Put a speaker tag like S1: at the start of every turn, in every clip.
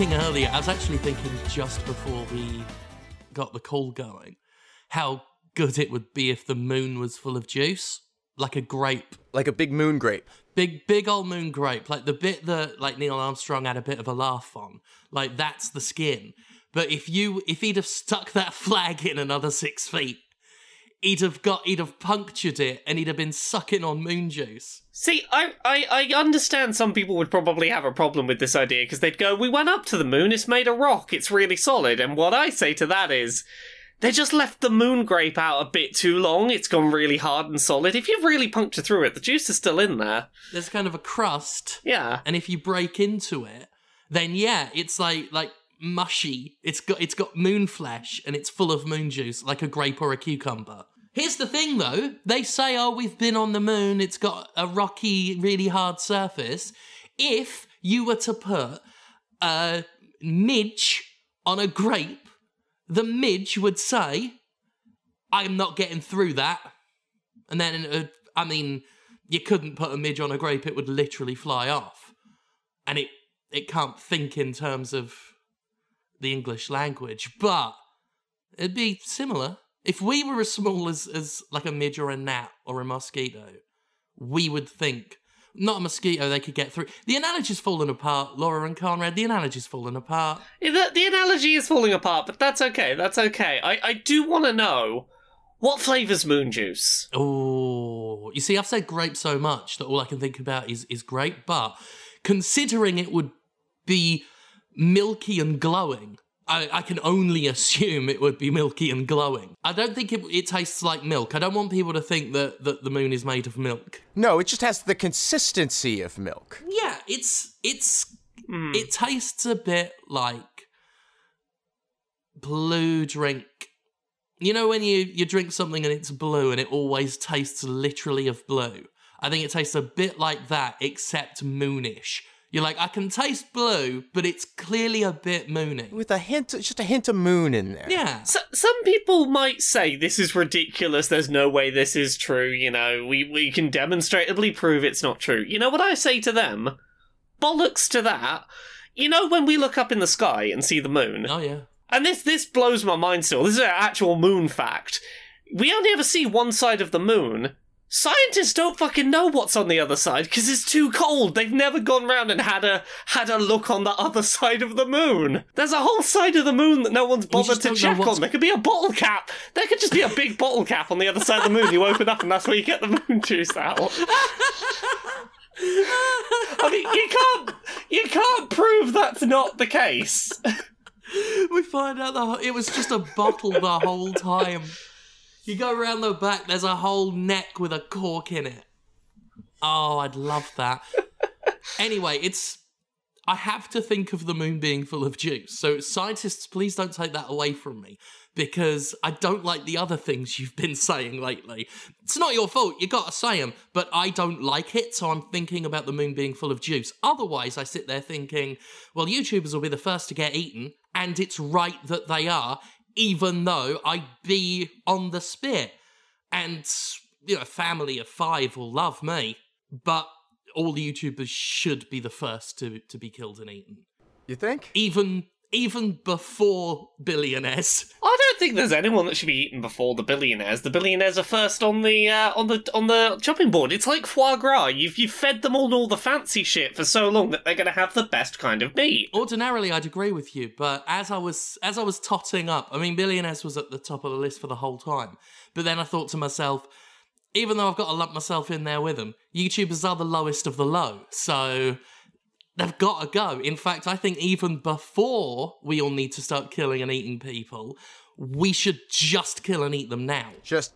S1: thinking earlier, I was actually thinking just before we got the call going, how good it would be if the moon was full of juice, like a grape.
S2: Like a big moon grape.
S1: Big, big old moon grape, like the bit that like Neil Armstrong had a bit of a laugh on. Like that's the skin. But if you, if he'd have stuck that flag in another six feet, he'd have got, he'd have punctured it, and he'd have been sucking on moon juice.
S3: See, I, I, I understand some people would probably have a problem with this idea because they'd go, We went up to the moon, it's made of rock, it's really solid. And what I say to that is, they just left the moon grape out a bit too long. It's gone really hard and solid. If you've really punctured through it, the juice is still in there.
S1: There's kind of a crust,
S3: Yeah.
S1: and if you break into it, then yeah, it's like like mushy. It's got it's got moon flesh and it's full of moon juice, like a grape or a cucumber. Here's the thing though, they say, oh, we've been on the moon, it's got a rocky, really hard surface. If you were to put a midge on a grape, the midge would say, I'm not getting through that. And then, uh, I mean, you couldn't put a midge on a grape, it would literally fly off. And it, it can't think in terms of the English language, but it'd be similar. If we were as small as, as like a midge or a gnat or a mosquito, we would think, not a mosquito, they could get through. The analogy's fallen apart, Laura and Conrad, the analogy's fallen apart.
S3: Yeah, The, the analogy is falling apart, but that's okay. That's okay. I, I do want to know what flavours moon juice?
S1: Oh, you see, I've said grape so much that all I can think about is is grape. But considering it would be milky and glowing, I, I can only assume it would be milky and glowing. I don't think it, it tastes like milk. I don't want people to think that that the moon is made of milk.
S2: No, it just has the consistency of milk.
S1: Yeah, it's it's hmm. it tastes a bit like blue drink. You know when you you drink something and it's blue and it always tastes literally of blue. I think it tastes a bit like that, except moonish. You're like, I can taste blue, but it's clearly a bit moony.
S2: With a hint, just a hint of moon in there.
S1: Yeah.
S3: So, some people might say this is ridiculous. There's no way this is true. You know, we, we can demonstrably prove it's not true. You know what I say to them? Bollocks to that. You know, when we look up in the sky and see the moon,
S1: Oh yeah.
S3: and this this blows my mind still. This is an actual moon fact. We only ever see one side of the moon. Scientists don't fucking know what's on the other side because it's too cold. They've never gone round and had a had a look on the other side of the moon. There's a whole side of the moon that no one's bothered to check on. There could be a bottle cap. There could just be a big bottle cap on the other side of the moon. You open up and that's where you get the moon juice out. I mean, you can't you can't prove that's not the case.
S1: We find out the it was just a bottle the whole time. You go around the back, there's a whole neck with a cork in it. Oh, I'd love that. anyway, it's. I have to think of the moon being full of juice. So, scientists, please don't take that away from me because I don't like the other things you've been saying lately. It's not your fault, you gotta say them, but I don't like it, so I'm thinking about the moon being full of juice. Otherwise, I sit there thinking, well, YouTubers will be the first to get eaten, and it's right that they are, even though I'd be on the spit. And, you know, a family of five will love me, but all YouTubers should be the first to, to be killed and eaten.
S2: You think?
S1: Even even before billionaires.
S3: I don't think there's anyone that should be eaten before the billionaires. The billionaires are first on the uh, on the on the chopping board. It's like foie gras. You've you've fed them all all the fancy shit for so long that they're going to have the best kind of meat.
S1: Ordinarily, I'd agree with you, but as I was as I was totting up, I mean, billionaires was at the top of the list for the whole time. But then I thought to myself, even though I've got to lump myself in there with them, YouTubers are the lowest of the low, so they've got to go. In fact, I think even before we all need to start killing and eating people, we should just kill and eat them now.
S2: Just,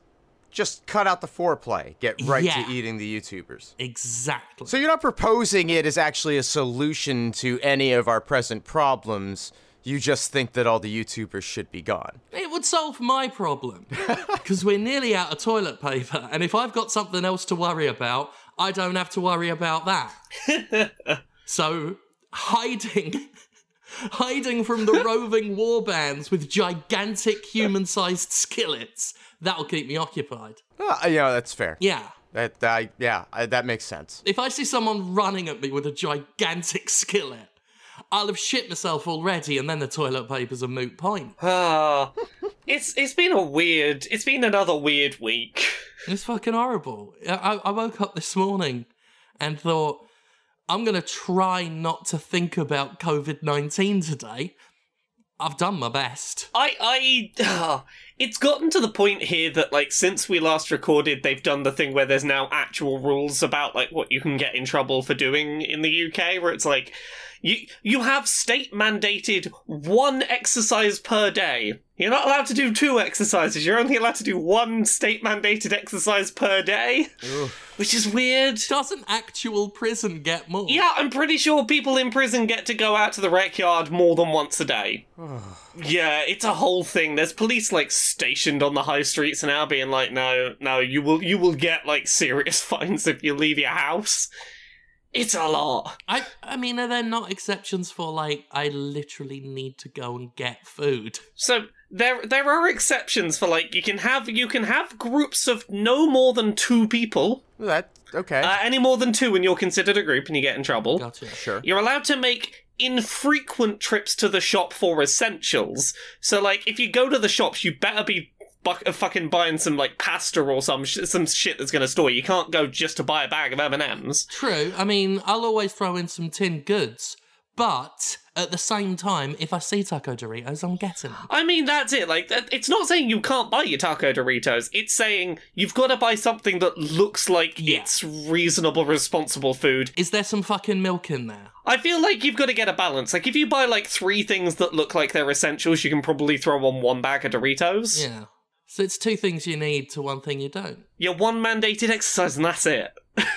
S2: just cut out the foreplay. Get right
S1: Yeah.
S2: to eating the YouTubers.
S1: Exactly.
S2: So you're not proposing it as actually a solution to any of our present problems. You just think that all the YouTubers should be gone.
S1: It would solve my problem. Because we're nearly out of toilet paper, and if I've got something else to worry about, I don't have to worry about that. so, hiding. Hiding from the roving war bands with gigantic human sized skillets, that'll keep me occupied.
S2: Uh, you know, that's fair.
S1: Yeah.
S2: That, I yeah, I, that makes sense.
S1: If I see someone running at me with a gigantic skillet, I'll have shit myself already, and then the toilet paper's a moot point.
S3: Ah, it's it's been a weird. It's been another weird week.
S1: It's fucking horrible. I, I woke up this morning and thought, I'm going to try not to think about COVID 19 today. I've done my best.
S3: I I ah, it's gotten to the point here that like since we last recorded, they've done the thing where there's now actual rules about like what you can get in trouble for doing in the UK, where it's like you you have state mandated one exercise per day. You're not allowed to do two exercises. You're only allowed to do one state mandated exercise per day, which is weird.
S1: Doesn't actual prison get more?
S3: Yeah, I'm pretty sure people in prison get to go out to the rec yard more than once a day. yeah, it's a whole thing. There's police like stationed on the high streets now being like, no, no, you will you will get like serious fines if you leave your house. It's a lot.
S1: I, I mean, are there not exceptions for, like, I literally need to go and get food?
S3: So there there are exceptions for like you can have you can have groups of no more than two people.
S2: That okay.
S3: Uh, any more than two and you're considered a group and you get in trouble.
S1: Gotcha.
S2: sure.
S3: You're allowed to make infrequent trips to the shop for essentials. So, like, if you go to the shops, you better be bu- uh, fucking buying some like pasta or some sh- some shit that's gonna store. You can't go just to buy a bag of M and M's.
S1: True. I mean, I'll always throw in some tinned goods, but at the same time, if I see taco Doritos, I'm getting them.
S3: I mean, that's it. Like, it's not saying you can't buy your taco Doritos. It's saying you've got to buy something that looks like
S1: Yeah.
S3: it's reasonable, responsible food.
S1: Is there some fucking milk in there?
S3: I feel like you've got to get a balance. Like, if you buy like three things that look like they're essentials, you can probably throw on one bag of Doritos.
S1: Yeah. So it's two things you need to one thing you don't.
S3: Your one mandated exercise, and that's it.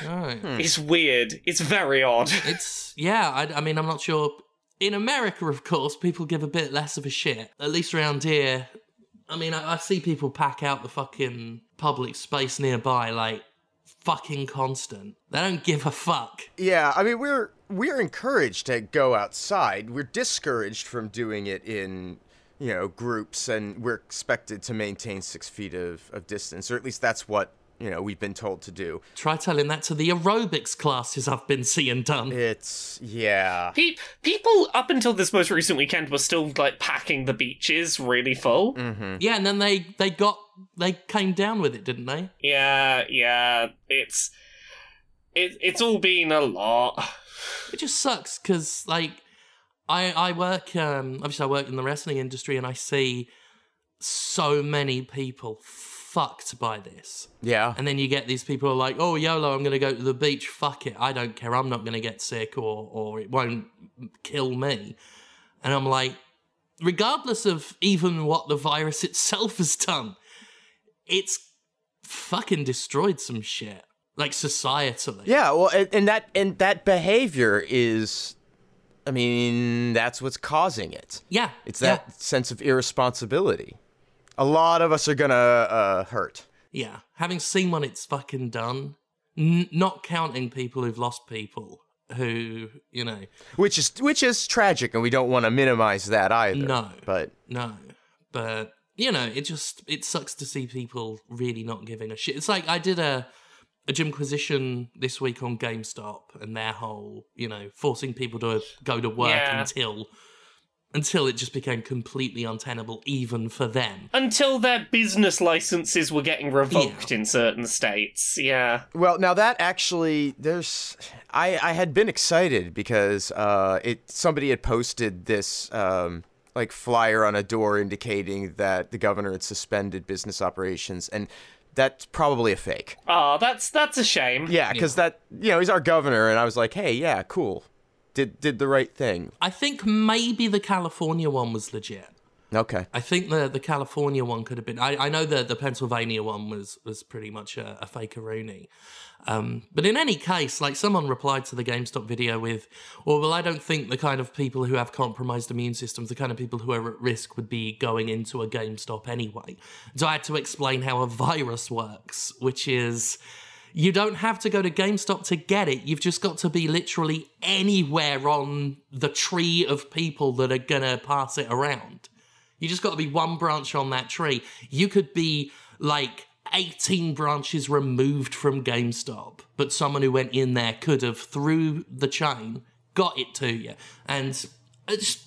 S1: Right.
S3: It's weird. It's very odd.
S1: It's yeah. I, I mean, I'm not sure. In America, of course, people give a bit less of a shit. At least around here, I mean, I, I see people pack out the fucking public space nearby like fucking constant. They don't give a fuck.
S2: Yeah, I mean we're we're encouraged to go outside. We're discouraged from doing it in you know groups, and we're expected to maintain six feet of, of distance, or at least that's what you know we've been told to do.
S1: Try telling that to the aerobics classes I've been seeing done.
S2: It's yeah.
S3: Pe- people up until this most recent weekend were still like packing the beaches really full. Mm-hmm.
S1: Yeah, and then they they got they came down with it, didn't they?
S3: Yeah, yeah. It's it, it's all been a lot.
S1: It just sucks because like I I work um obviously I work in the wrestling industry and I see so many people fucked by this.
S2: Yeah.
S1: And then you get these people like, "Oh, YOLO, I'm going to go to the beach. Fuck it. I don't care. I'm not going to get sick or or it won't kill me." And I'm like, regardless of even what the virus itself has done, it's fucking destroyed some shit. Like societally.
S2: Yeah, well, and, and that and that behavior is, I mean, that's what's causing it.
S1: Yeah.
S2: It's
S1: yeah.
S2: that sense of irresponsibility. A lot of us are gonna uh, hurt.
S1: Yeah, having seen what it's fucking done, n- not counting people who've lost people who, you know,
S2: which is which is tragic, and we don't want to minimize that either.
S1: No.
S2: but
S1: no. But, you know, it just, it sucks to see people really not giving a shit. It's like I did a, a Jimquisition this week on GameStop and their whole, you know, forcing people to go to work
S3: Yeah.
S1: until, until it just became completely untenable even for them.
S3: Until their business licenses were getting revoked in certain states. Yeah.
S2: well, now that actually, there's, I I had been excited because uh, it somebody had posted this um like flyer on a door indicating that the governor had suspended business operations, and that's probably a fake.
S3: Oh, that's that's a shame.
S2: Yeah, because that you know he's our governor, and I was like, hey, yeah, cool, did did the right thing.
S1: I think maybe the California one was legit.
S2: Okay.
S1: I think the the California one could have been. I, I know the the Pennsylvania one was was pretty much a, a fakeroony. Um, but in any case, like someone replied to the GameStop video with, well, well, I don't think the kind of people who have compromised immune systems, the kind of people who are at risk, would be going into a GameStop anyway. So I had to explain how a virus works, which is you don't have to go to GameStop to get it. You've just got to be literally anywhere on the tree of people that are gonna pass it around. You just got to be one branch on that tree. You could be like 18 branches removed from GameStop, but someone who went in there could have, through the chain, got it to you. And It's,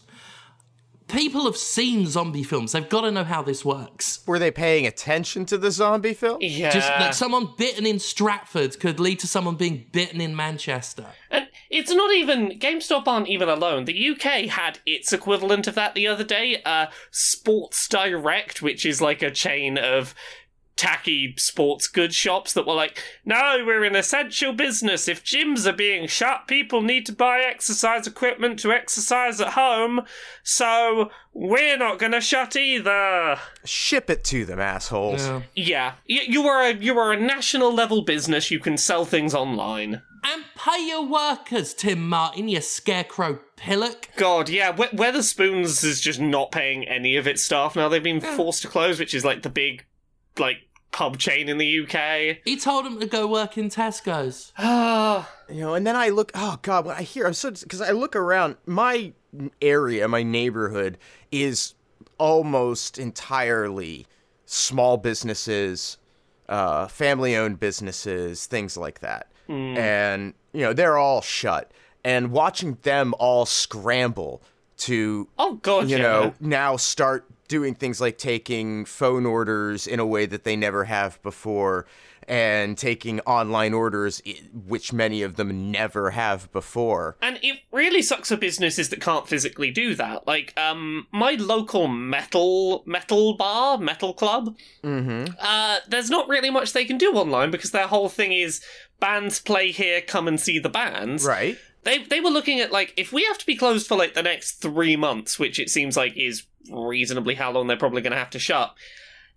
S1: people have seen zombie films. They've got to know how this works.
S2: Were they paying attention to the zombie film?
S3: Yeah.
S1: Just like someone bitten in Stratford could lead to someone being bitten in Manchester.
S3: And it's not even GameStop aren't even alone. The UK had its equivalent of that the other day. Uh, Sports Direct, which is like a chain of tacky sports goods shops that were like, no, we're an essential business. If gyms are being shut, people need to buy exercise equipment to exercise at home. So we're not going to shut either.
S2: Ship it to them, assholes.
S1: Yeah.
S3: Yeah, you, you are a you are a national level business. You can sell things online.
S1: And pay your workers, Tim Martin, you scarecrow pillock.
S3: God, yeah, We- Wetherspoons is just not paying any of its staff now. They've been forced to close, which is like the big, like pub chain in the UK.
S1: He told him to go work in Tesco's.
S2: You know, and then I look. Oh God, when I hear, I'm so because I look around. My area, my neighborhood, is almost entirely small businesses, uh, family-owned businesses, things like that. And you know, they're all shut. And watching them all scramble to
S3: oh god,
S2: you
S3: yeah.
S2: know, now start doing things like taking phone orders in a way that they never have before and taking online orders, which many of them never have before.
S3: And it really sucks for businesses that can't physically do that. Like, um, my local metal metal bar, metal club.
S2: Mm-hmm.
S3: Uh, there's not really much they can do online because their whole thing is bands play here, come and see the bands.
S2: Right.
S3: They they were looking at like if we have to be closed for like the next three months, which it seems like is reasonably how long they're probably going to have to shut.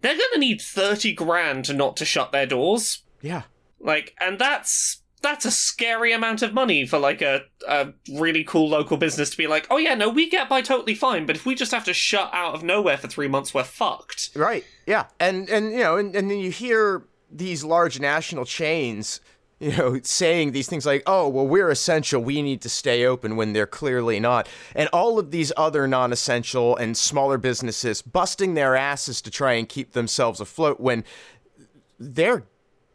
S3: They're going to need thirty grand not to shut their doors.
S2: Yeah.
S3: Like, and that's that's a scary amount of money for like a a really cool local business to be like, oh yeah, no, we get by totally fine, but if we just have to shut out of nowhere for three months, we're fucked.
S2: Right. Yeah. And and you know, and, and then you hear these large national chains, you know, saying these things like, "Oh, well, we're essential. We need to stay open," when they're clearly not. And all of these other non-essential and smaller businesses busting their asses to try and keep themselves afloat when they're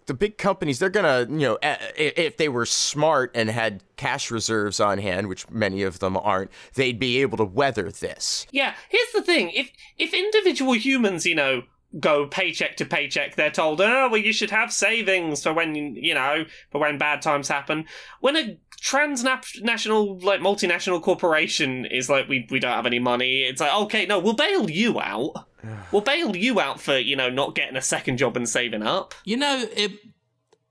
S2: the big companies they're gonna you know if they were smart and had cash reserves on hand which many of them aren't they'd be able to weather this
S3: Yeah, here's the thing: if if individual humans, you know, go paycheck to paycheck, they're told, oh, well, you should have savings for when you know for when bad times happen. When a transnational, like multinational corporation is like, we we don't have any money, it's like, okay, no, we'll bail you out. We'll bail you out for you know not getting a second job and saving up.
S1: You know, it,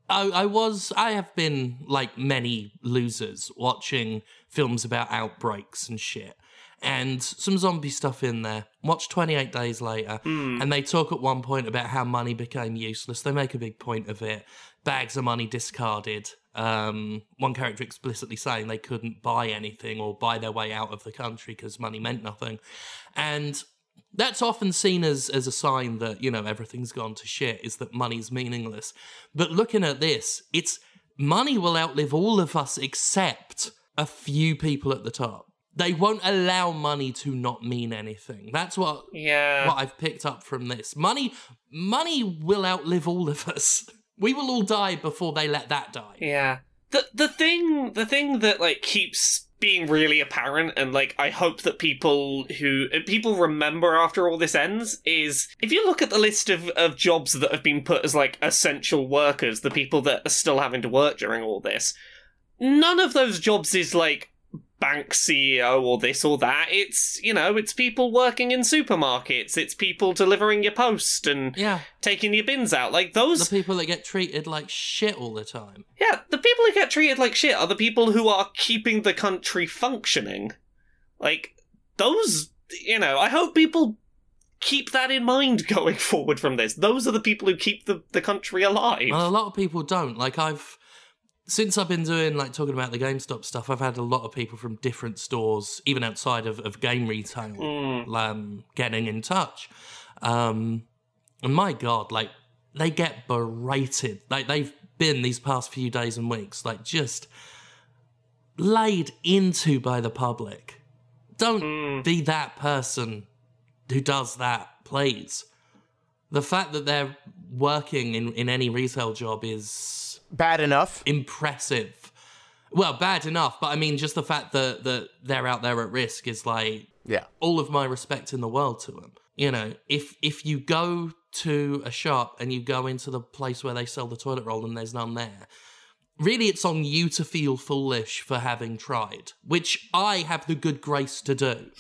S1: I, I was, I have been like many losers watching films about outbreaks and shit. And some zombie stuff in there. Watch 28 Days Later. And they talk at one point about how money became useless. They make a big point of it. Bags of money discarded. Um, one character explicitly saying they couldn't buy anything or buy their way out of the country because money meant nothing. And that's often seen as as a sign that you know everything's gone to shit is that money's meaningless but looking at this it's money will outlive all of us except a few people at the top they won't allow money to not mean anything that's what
S3: Yeah.
S1: what i've picked up from this money money will outlive all of us we will all die before they let that die
S3: Yeah. The the thing the thing that like keeps being really apparent and like I hope that people who people remember after all this ends is if you look at the list of, of jobs that have been put as like essential workers, the people that are still having to work during all this, none of those jobs is like bank CEO or this or that. It's you know, it's people working in supermarkets, it's people delivering your post and
S1: yeah
S3: taking your bins out. Like those
S1: the people that get treated like shit all the time
S3: yeah, the people who get treated like shit are the people who are keeping the country functioning. Like, those, you know, I hope people keep that in mind going forward from this. Those are the people who keep the, the country alive.
S1: Well, a lot of people don't. Like I've since I've been doing like talking about the GameStop stuff, I've had a lot of people from different stores, even outside of, of game retail,
S3: Mm.
S1: um, getting in touch. Um, and my God, like they get berated. Like they've been these past few days and weeks, like just laid into by the public. Don't
S3: Mm.
S1: be that person who does that, please. The fact that they're working in, in any retail job is
S2: bad enough
S1: impressive. Well, bad enough, but I mean, just the fact that that they're out there at risk is like
S2: Yeah.
S1: all of my respect in the world to them. You know, if if you go to a shop and you go into the place where they sell the toilet roll and there's none there, really it's on you to feel foolish for having tried, which I have the good grace to do.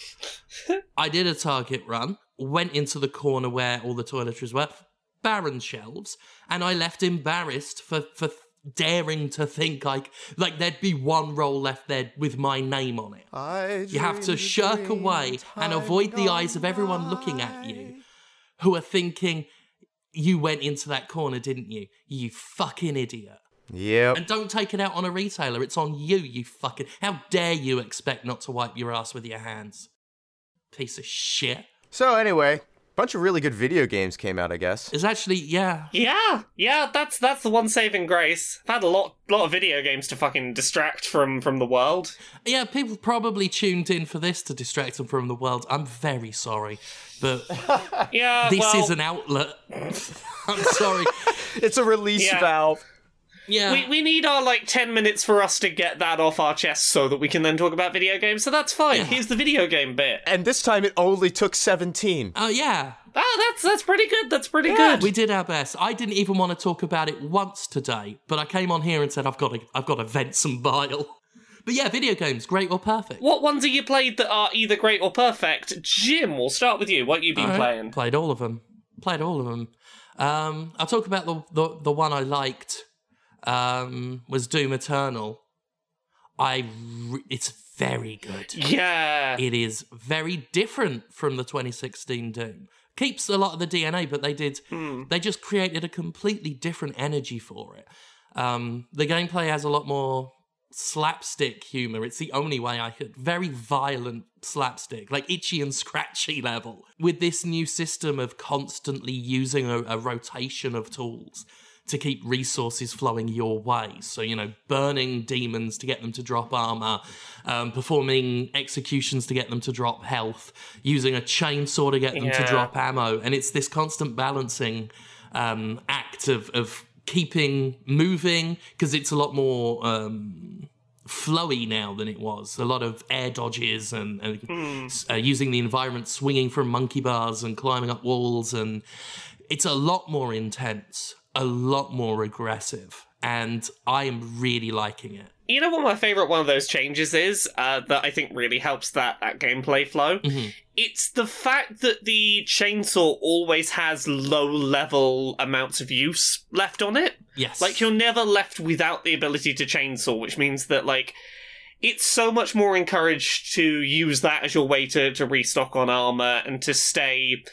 S1: I did a Target run, went into the corner where all the toiletries were, barren shelves, and I left embarrassed for for daring to think like like there'd be one roll left there with my name on it.
S2: I
S1: You have to shirk away and avoid the eyes of everyone looking at you who are thinking, you went into that corner, didn't you? You fucking idiot.
S2: Yeah.
S1: And don't take it out on a retailer. It's on you, you fucking. How dare you expect not to wipe your ass with your hands? Piece of shit.
S2: So anyway, bunch of really good video games came out, I guess.
S1: It's actually, yeah.
S3: Yeah, yeah, that's that's the one saving grace. I've had a lot lot of video games to fucking distract from from the world.
S1: Yeah, people probably tuned in for this to distract them from the world. I'm very sorry. But
S3: Yeah,
S1: this
S3: well,
S1: is an outlet. I'm sorry.
S2: It's a release
S3: Yeah.
S2: valve.
S1: Yeah.
S3: we, we need our like 10 minutes for us to get that off our chest so that we can then talk about video games so that's fine here's the video game bit
S2: And this time it only took 17.
S1: Oh, yeah.
S3: ah that's that's pretty good that's pretty
S2: Yeah.
S3: good
S1: We did our best. I didn't even want to talk about it once today, but I came on here and said I've got to I've got to vent some bile. But yeah, video games, great or perfect.
S3: what ones have you played that are either great or perfect jim we'll start with you what you been
S1: All right.
S3: playing
S1: Played all of them. Played all of them. Um, I'll talk about the, the the one I liked. Um, was Doom Eternal. I re- it's very good.
S3: yeah
S1: It is very different from the 2016 Doom. Keeps a lot of the DNA, but they did they just created a completely different energy for it. Um, the gameplay has a lot more slapstick humor. It's the only way I could. Very violent slapstick, like itchy and scratchy level. With this new system of constantly using a, a rotation of tools to keep resources flowing your way. So, you know, burning demons to get them to drop armor, um, performing executions to get them to drop health, using a chainsaw to get them to drop ammo. And it's this constant balancing um, act of, of keeping moving because it's a lot more um, flowy now than it was. A lot of air dodges and, and uh, using the environment, swinging from monkey bars and climbing up walls, and it's a lot more intense, a lot more aggressive, and I am really liking it.
S3: You know what my favorite one of those changes is uh, that I think really helps that that gameplay flow.
S1: Mm-hmm.
S3: It's the fact that the chainsaw always has low level amounts of use left on it.
S1: Yes,
S3: Like you're never left without the ability to chainsaw, which means that like it's so much more encouraged to use that as your way to to restock on armor and to stay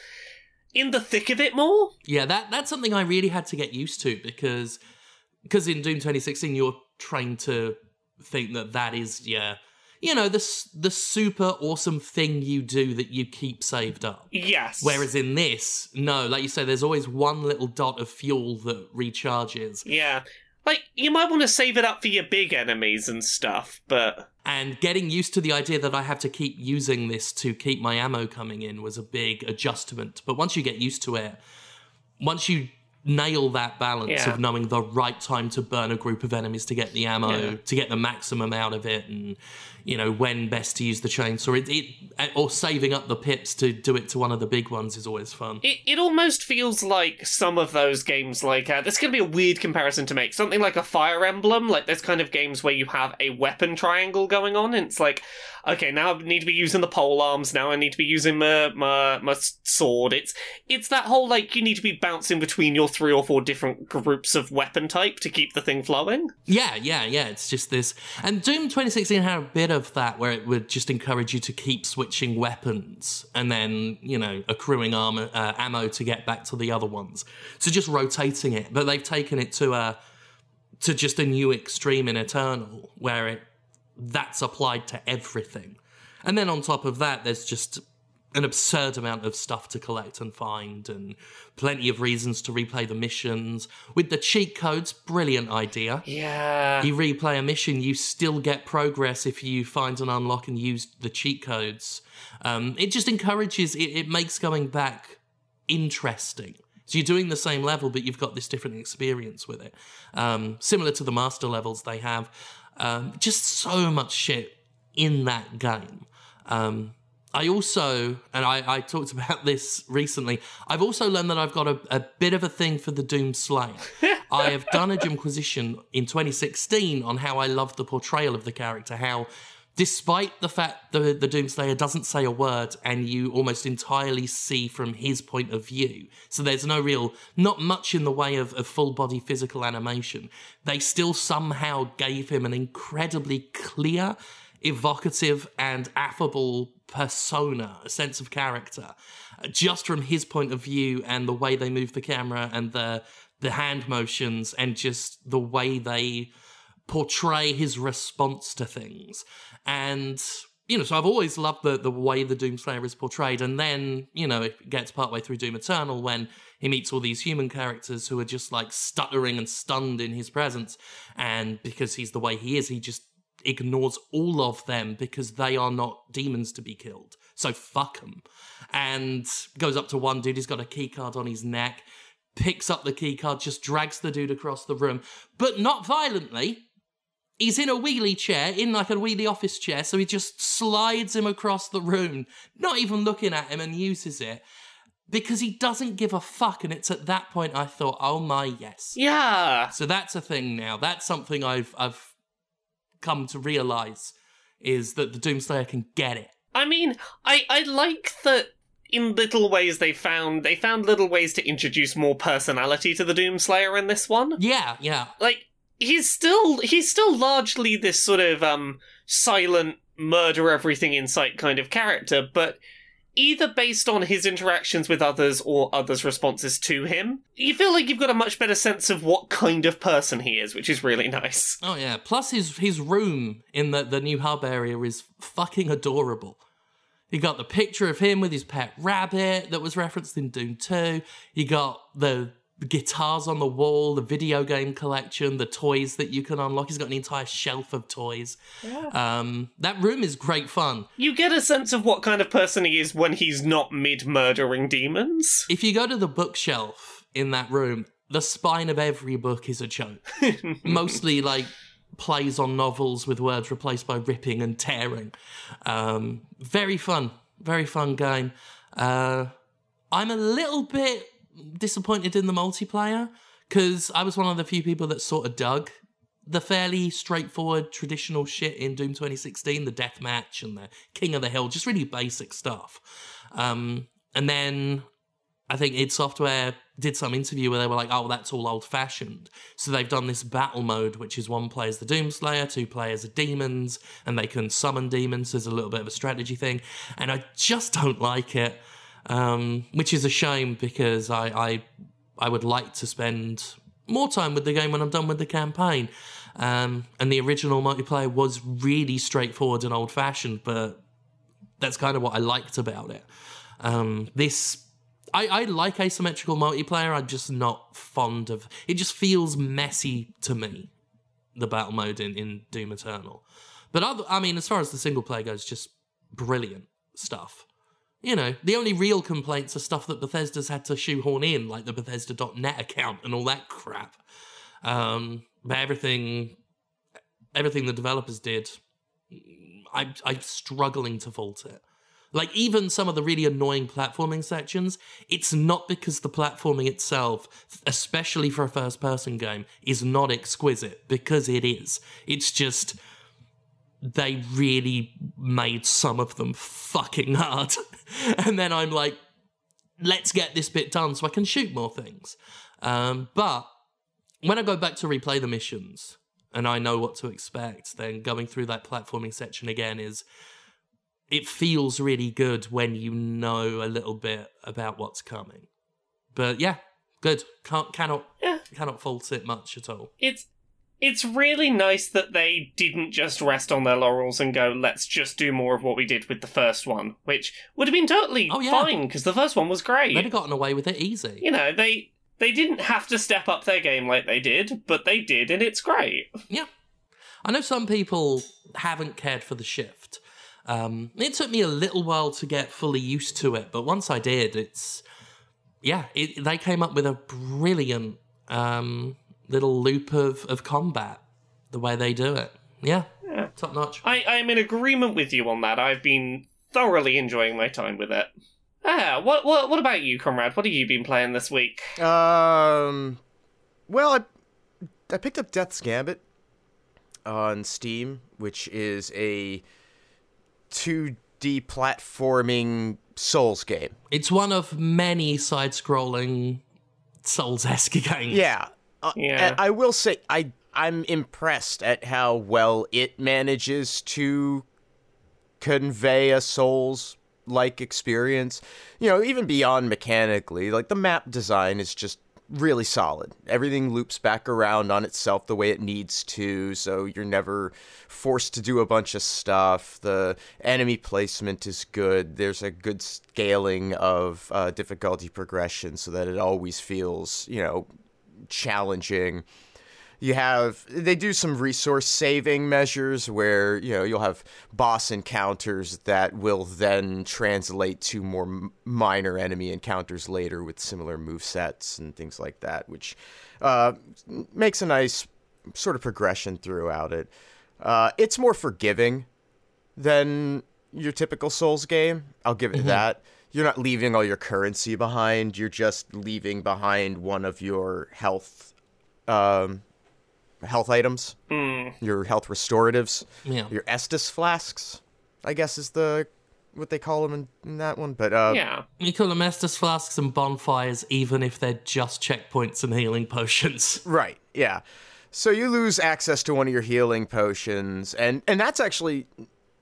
S3: in the thick of it more.
S1: Yeah, that that's something I really had to get used to because because in Doom 2016 you're trained to think that that is yeah, you know, the the super awesome thing you do that you keep saved up.
S3: Yes.
S1: Whereas in this, no, like you say, there's always one little dot of fuel that recharges.
S3: yeah. Like you might want to save it up for your big enemies and stuff, but
S1: And getting used to the idea that I have to keep using this to keep my ammo coming in was a big adjustment. But once you get used to it, once you nail that balance
S3: Yeah.
S1: of knowing the right time to burn a group of enemies to get the ammo,
S3: Yeah.
S1: to get the maximum out of it, and you know when best to use the chainsaw, it, it or saving up the pips to do it to one of the big ones is always fun.
S3: It, it almost feels like some of those games, like, uh, this is going to be a weird comparison to make. Something like a Fire Emblem, like, there's kind of games where you have a weapon triangle going on, and it's like, okay, now I need to be using the pole arms, now I need to be using my, my, my sword. It's, it's that whole, like, you need to be bouncing between your three or four different groups of weapon type to keep the thing flowing.
S1: Yeah, yeah, yeah. It's just this. And Doom 2016 had a bit of that where it would just encourage you to keep switching weapons and then, you know, accruing armor, uh, ammo to get back to the other ones. So just rotating it. But they've taken it to a to just a new extreme in Eternal where it that's applied to everything. And then on top of that, there's just an absurd amount of stuff to collect and find, and plenty of reasons to replay the missions. With the cheat codes, brilliant idea.
S3: Yeah.
S1: You replay a mission, you still get progress if you find and unlock and use the cheat codes. Um, it just encourages, it, it makes going back interesting. So you're doing the same level, but you've got this different experience with it. Um, similar to the master levels they have. Um, just so much shit in that game. Um, I also, and I, I talked about this recently, I've also learned that I've got a, a bit of a thing for the Doom Slayer. I have done a Jimquisition in 2016 on how I love the portrayal of the character, how despite the fact the, the Doomslayer doesn't say a word and you almost entirely see from his point of view, so there's no real, not much in the way of, of full body physical animation, they still somehow gave him an incredibly clear, evocative, and affable persona, a sense of character, just from his point of view and the way they move the camera and the the hand motions and just the way they portray his response to things. And you know, so I've always loved the the way the Doomslayer is portrayed. And then, you know, it gets partway through Doom Eternal when he meets all these human characters who are just like stuttering and stunned in his presence. And because he's the way he is, he just ignores all of them because they are not demons to be killed. So fuck them. And goes up to one dude, he's got a key card on his neck, picks up the key card, just drags the dude across the room, but not violently. He's in a wheelie chair, in like a wheelie office chair, so he just slides him across the room, not even looking at him, and uses it because he doesn't give a fuck. And it's at that point I thought, oh my yes.
S3: Yeah.
S1: So that's a thing now. That's something I've I've come to realize is that the Doomslayer can get it.
S3: I mean, I I like that in little ways they found they found little ways to introduce more personality to the Doomslayer in this one.
S1: Yeah, yeah.
S3: Like he's still he's still largely this sort of um silent murder everything in sight kind of character, but either based on his interactions with others or others' responses to him, you feel like you've got a much better sense of what kind of person he is, which is really nice.
S1: Oh yeah. Plus his his room in the, the new hub area is fucking adorable. You got the picture of him with his pet rabbit that was referenced in Doom 2. You got the guitars on the wall, the video game collection, the toys that you can unlock. He's got an entire shelf of toys. Um, that room is great fun.
S3: You get a sense of what kind of person he is when he's not mid murdering demons.
S1: If you go to the bookshelf in that room, the spine of every book is a joke. Mostly like plays on novels with words replaced by ripping and tearing. Um, very fun, very fun game. Uh, I'm a little bit disappointed in the multiplayer because I was one of the few people that sort of dug the fairly straightforward traditional shit in Doom 2016, the deathmatch and the King of the Hill, just really basic stuff. Um, and then I think id Software did some interview where they were like, oh, that's all old fashioned. So they've done this battle mode, which is one plays the Doomslayer, two players are demons, and they can summon demons. There's a little bit of a strategy thing. And I just don't like it, um, which is a shame because I, I, I would like to spend more time with the game when I'm done with the campaign. Um, and the original multiplayer was really straightforward and old fashioned, but that's kind of what I liked about it. Um, this I, I like asymmetrical multiplayer. I'm just not fond of. It just feels messy to me. The battle mode in, in Doom Eternal, but other, I mean, as far as the single player goes, just brilliant stuff. You know, the only real complaints are stuff that Bethesda's had to shoehorn in, like the Bethesda.net account and all that crap. Um, but everything, everything the developers did, I, I'm struggling to fault it. Like even some of the really annoying platforming sections, it's not because the platforming itself, especially for a first person game, is not exquisite, because it is. It's just they really made some of them fucking hard. and then I'm like, let's get this bit done so I can shoot more things. Um, but when I go back to replay the missions and I know what to expect, then going through that platforming section again is it feels really good when you know a little bit about what's coming. But yeah, good. Can't cannot
S3: Yeah.
S1: cannot fault it much at all.
S3: It's it's really nice that they didn't just rest on their laurels and go, let's just do more of what we did with the first one, which would have been totally
S1: Oh, yeah.
S3: fine because the first one was great.
S1: They'd have gotten away with it easy.
S3: you know, they they didn't have to step up their game like they did, but they did, and it's great.
S1: Yeah. I know some people haven't cared for the shift. Um, it took me a little while to get fully used to it, but once I did, it's yeah, it, they came up with a brilliant um, little loop of, of combat. The way they do it, Yeah,
S3: Yeah.
S1: top notch.
S3: I, I am in agreement with you on that. I've been thoroughly enjoying my time with it. Ah, what what what about you, comrade? What have you been playing this week?
S2: Um, well, I I picked up Death's Gambit on Steam, which is a 2D platforming Souls game.
S1: It's one of many side-scrolling Souls-esque games.
S2: Yeah. Uh,
S3: Yeah.
S2: I will say I I'm impressed at how well it manages to convey a Souls like experience. You know, even beyond mechanically, like the map design is just really solid. Everything loops back around on itself the way it needs to, so you're never forced to do a bunch of stuff. The enemy placement is good. There's a good scaling of uh, difficulty progression so that it always feels, you know, challenging. You have they do some resource saving measures where you know you'll have boss encounters that will then translate to more m- minor enemy encounters later with similar move sets and things like that, which uh, makes a nice sort of progression throughout it. Uh, it's more forgiving than your typical Souls game. I'll give it that. You're not leaving all your currency behind. You're just leaving behind one of your health, um, health items, your health restoratives,
S1: Yeah.
S2: your Estus flasks. I guess is the what they call them in, in that one. But uh,
S3: Yeah.
S1: You call them Estus flasks and bonfires, even if they're just checkpoints and healing potions.
S2: Right. Yeah. So you lose access to one of your healing potions, and and that's actually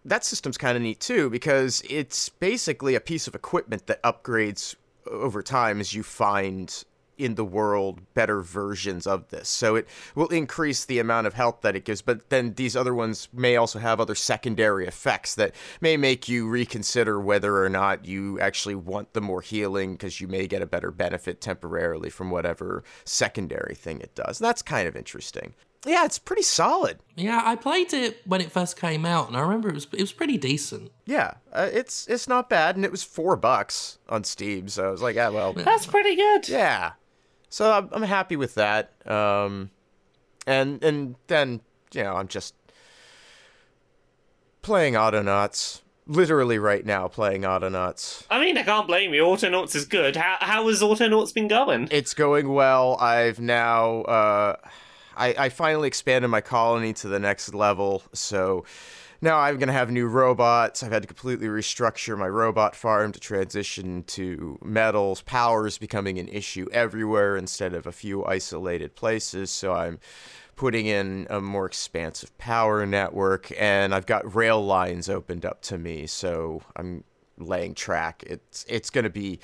S2: that system's kind of neat too because it's basically a piece of equipment that upgrades over time as you find in the world better versions of this. So it will increase the amount of health that it gives, but then these other ones may also have other secondary effects that may make you reconsider whether or not you actually want the more healing because you may get a better benefit temporarily from whatever secondary thing it does. That's kind of interesting. Yeah, it's pretty solid.
S1: Yeah, I played it when it first came out, and I remember it was it was pretty decent.
S2: Yeah, uh, it's it's not bad, and it was four bucks on Steam. So I was like, yeah, well,
S3: That's pretty good.
S2: yeah. So I'm, I'm happy with that. Um, and and then you know I'm just playing Autonauts. Literally right now, playing Autonauts.
S3: I mean, I can't blame you. Autonauts is good. How how has Autonauts been going?
S2: It's going well. I've now uh, I I finally expanded my colony to the next level. So now I'm gonna have new robots. I've had to completely restructure my robot farm to transition to metals. Power is becoming an issue everywhere instead of a few isolated places. So I'm putting in a more expansive power network, and I've got rail lines opened up to me. So I'm laying track. It's it's gonna be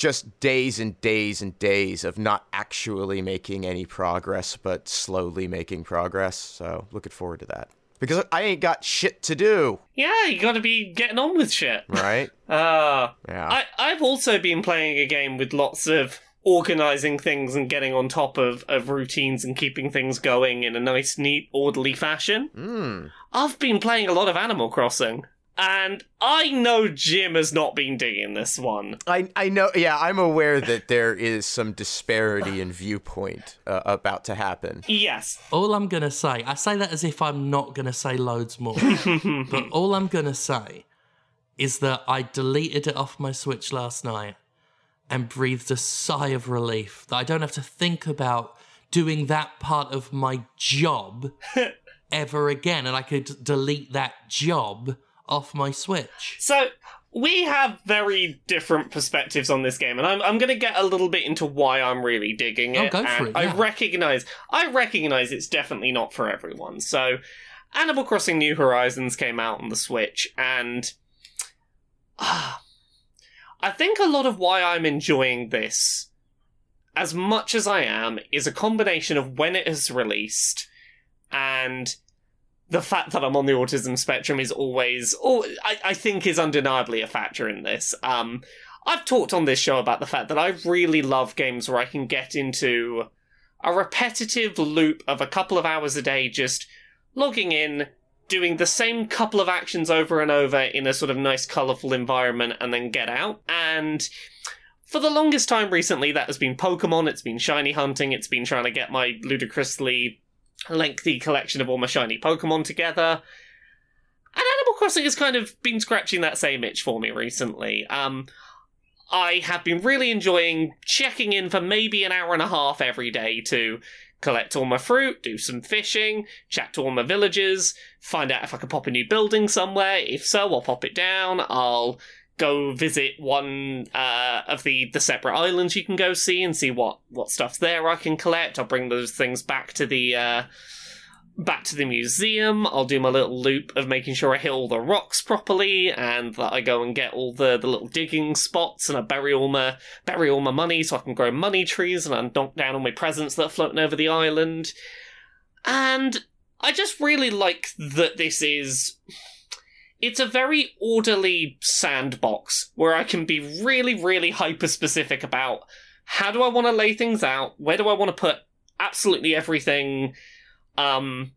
S2: just days and days and days of not actually making any progress, but slowly making progress. So looking forward to that because I ain't got shit to do,
S3: Yeah, you got to be getting on with shit.
S2: right?
S3: Uh,
S2: Yeah.
S3: I I've also been playing a game with lots of organizing things and getting on top of, of routines and keeping things going in a nice, neat, orderly fashion.
S2: Mm.
S3: I've been playing a lot of Animal Crossing. And I know Jim has not been digging this one.
S2: I I know. Yeah, I'm aware that there is some disparity in viewpoint uh, about to happen.
S3: Yes.
S1: All I'm gonna say, I say that as if I'm not gonna say loads more, but all I'm gonna say is that I deleted it off my Switch last night and breathed a sigh of relief that I don't have to think about doing that part of my job ever again, and I could delete that job off my Switch.
S3: So we have very different perspectives on this game, and I'm I'm going to get a little bit into why I'm really digging
S1: Oh,
S3: it.
S1: go for
S3: and
S1: it,
S3: I recognize I recognize it's definitely not for everyone. So, Animal Crossing New Horizons came out on the Switch, and ah, I think a lot of why I'm enjoying this. As much as I am, is a combination of when it is released and the fact that I'm on the autism spectrum is always, oh, I, I think is undeniably a factor in this. Um, I've talked on this show about the fact that I really love games where I can get into a repetitive loop of a couple of hours a day, just logging in, doing the same couple of actions over and over in a sort of nice, colourful environment, and then get out. And for the longest time recently, that has been Pokemon, it's been shiny hunting, it's been trying to get my ludicrously lengthy collection of all my shiny Pokemon together. And Animal Crossing has kind of been scratching that same itch for me recently. Um, I have been really enjoying checking in for maybe an hour and a half every day to collect all my fruit, do some fishing, chat to all my villagers, find out if I can pop a new building somewhere. If so, I'll pop it down. I'll go visit one uh, of the, the separate islands you can go see and see what, what stuff's there I can collect. I'll bring those things back to the uh, back to the museum. I'll do my little loop of making sure I hit all the rocks properly, and that I go and get all the, the little digging spots, and I bury all my bury all my money so I can grow money trees, and I knock down all my presents that are floating over the island. And I just really like that this is. It's a very orderly sandbox where I can be really, really hyper specific about how do I want to lay things out, where do I want to put absolutely everything um,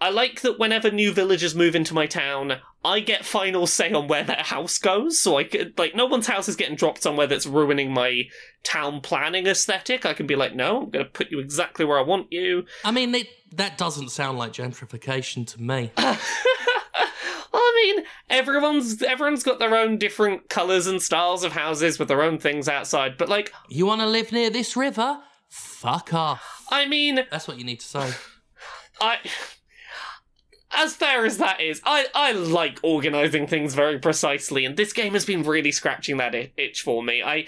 S3: I like that whenever new villagers move into my town, I get final say on where their house goes. So I could, like, no one's house is getting dropped somewhere that's ruining my town planning aesthetic. I can be like, no, I'm going to put you exactly where I want you.
S1: I mean, it, that doesn't sound like gentrification to me.
S3: I mean, everyone's everyone's got their own different colours and styles of houses with their own things outside. But like,
S1: you want to live near this river? Fuck off.
S3: I mean,
S1: That's what you need to say.
S3: I as fair as that is, I, I like organizing things very precisely, and this game has been really scratching that itch for me. I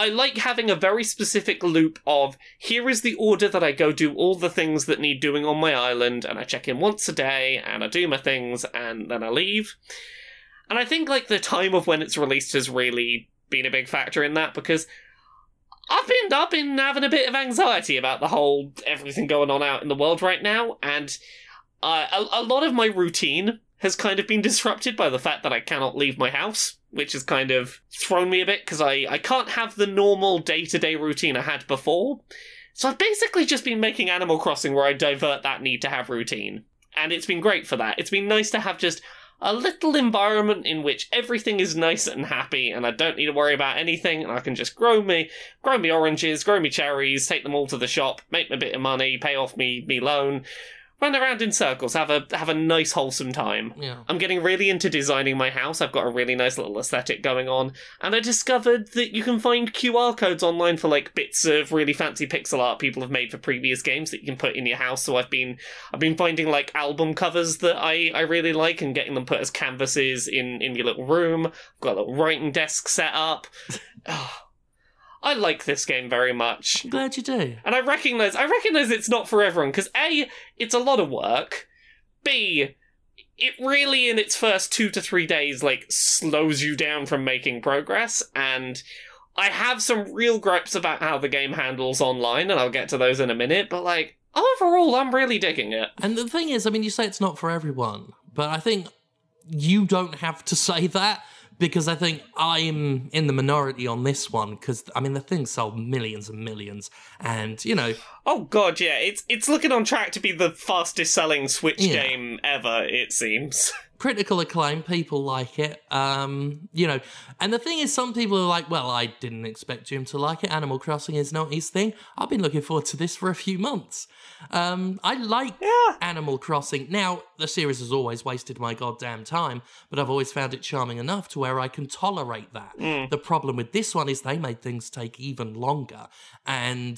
S3: I like having a very specific loop of here is the order that I go do all the things that need doing on my island, and I check in once a day, and I do my things, and then I leave. And I think like the time of when it's released has really been a big factor in that because I've been I've been having a bit of anxiety about the whole everything going on out in the world right now, and uh, a, a lot of my routine has kind of been disrupted by the fact that I cannot leave my house, which has kind of thrown me a bit because I, I can't have the normal day to day routine I had before. So I've basically just been making Animal Crossing where I divert that need to have routine. And it's been great for that. It's been nice to have just a little environment in which everything is nice and happy and I don't need to worry about anything and I can just grow me grow me oranges, grow me cherries, take them all to the shop, make me a bit of money, pay off me me loan, run around in circles, have a have a nice wholesome time.
S1: Yeah.
S3: I'm getting really into designing my house. I've got a really nice little aesthetic going on, and I discovered that you can find QR codes online for like bits of really fancy pixel art people have made for previous games that you can put in your house. So I've been I've been finding like album covers that I I really like and getting them put as canvases in in your little room. I've got a little writing desk set up. Oh, I like this game very much.
S1: I'm glad you do.
S3: And I recognize I recognize it's not for everyone because A, it's a lot of work. B, it really in its first 2 to 3 days like slows you down from making progress and I have some real gripes about how the game handles online and I'll get to those in a minute, but like overall I'm really digging it.
S1: And the thing is, I mean, you say it's not for everyone, but I think you don't have to say that because I think I'm in the minority on this one because I mean the thing sold millions and millions, and you know,
S3: Oh god, yeah, it's it's looking on track to be the fastest selling Switch
S1: Yeah.
S3: game ever, it seems.
S1: critical acclaim, people like it. Um, you know, and the thing is, some people are like, "Well, I didn't expect him to like it. Animal Crossing is not his thing." I've been looking forward to this for a few months. Um, I like
S3: Yeah.
S1: Animal Crossing. Now, the series has always wasted my goddamn time, but I've always found it charming enough to where I can tolerate that. The problem with this one is they made things take even longer, and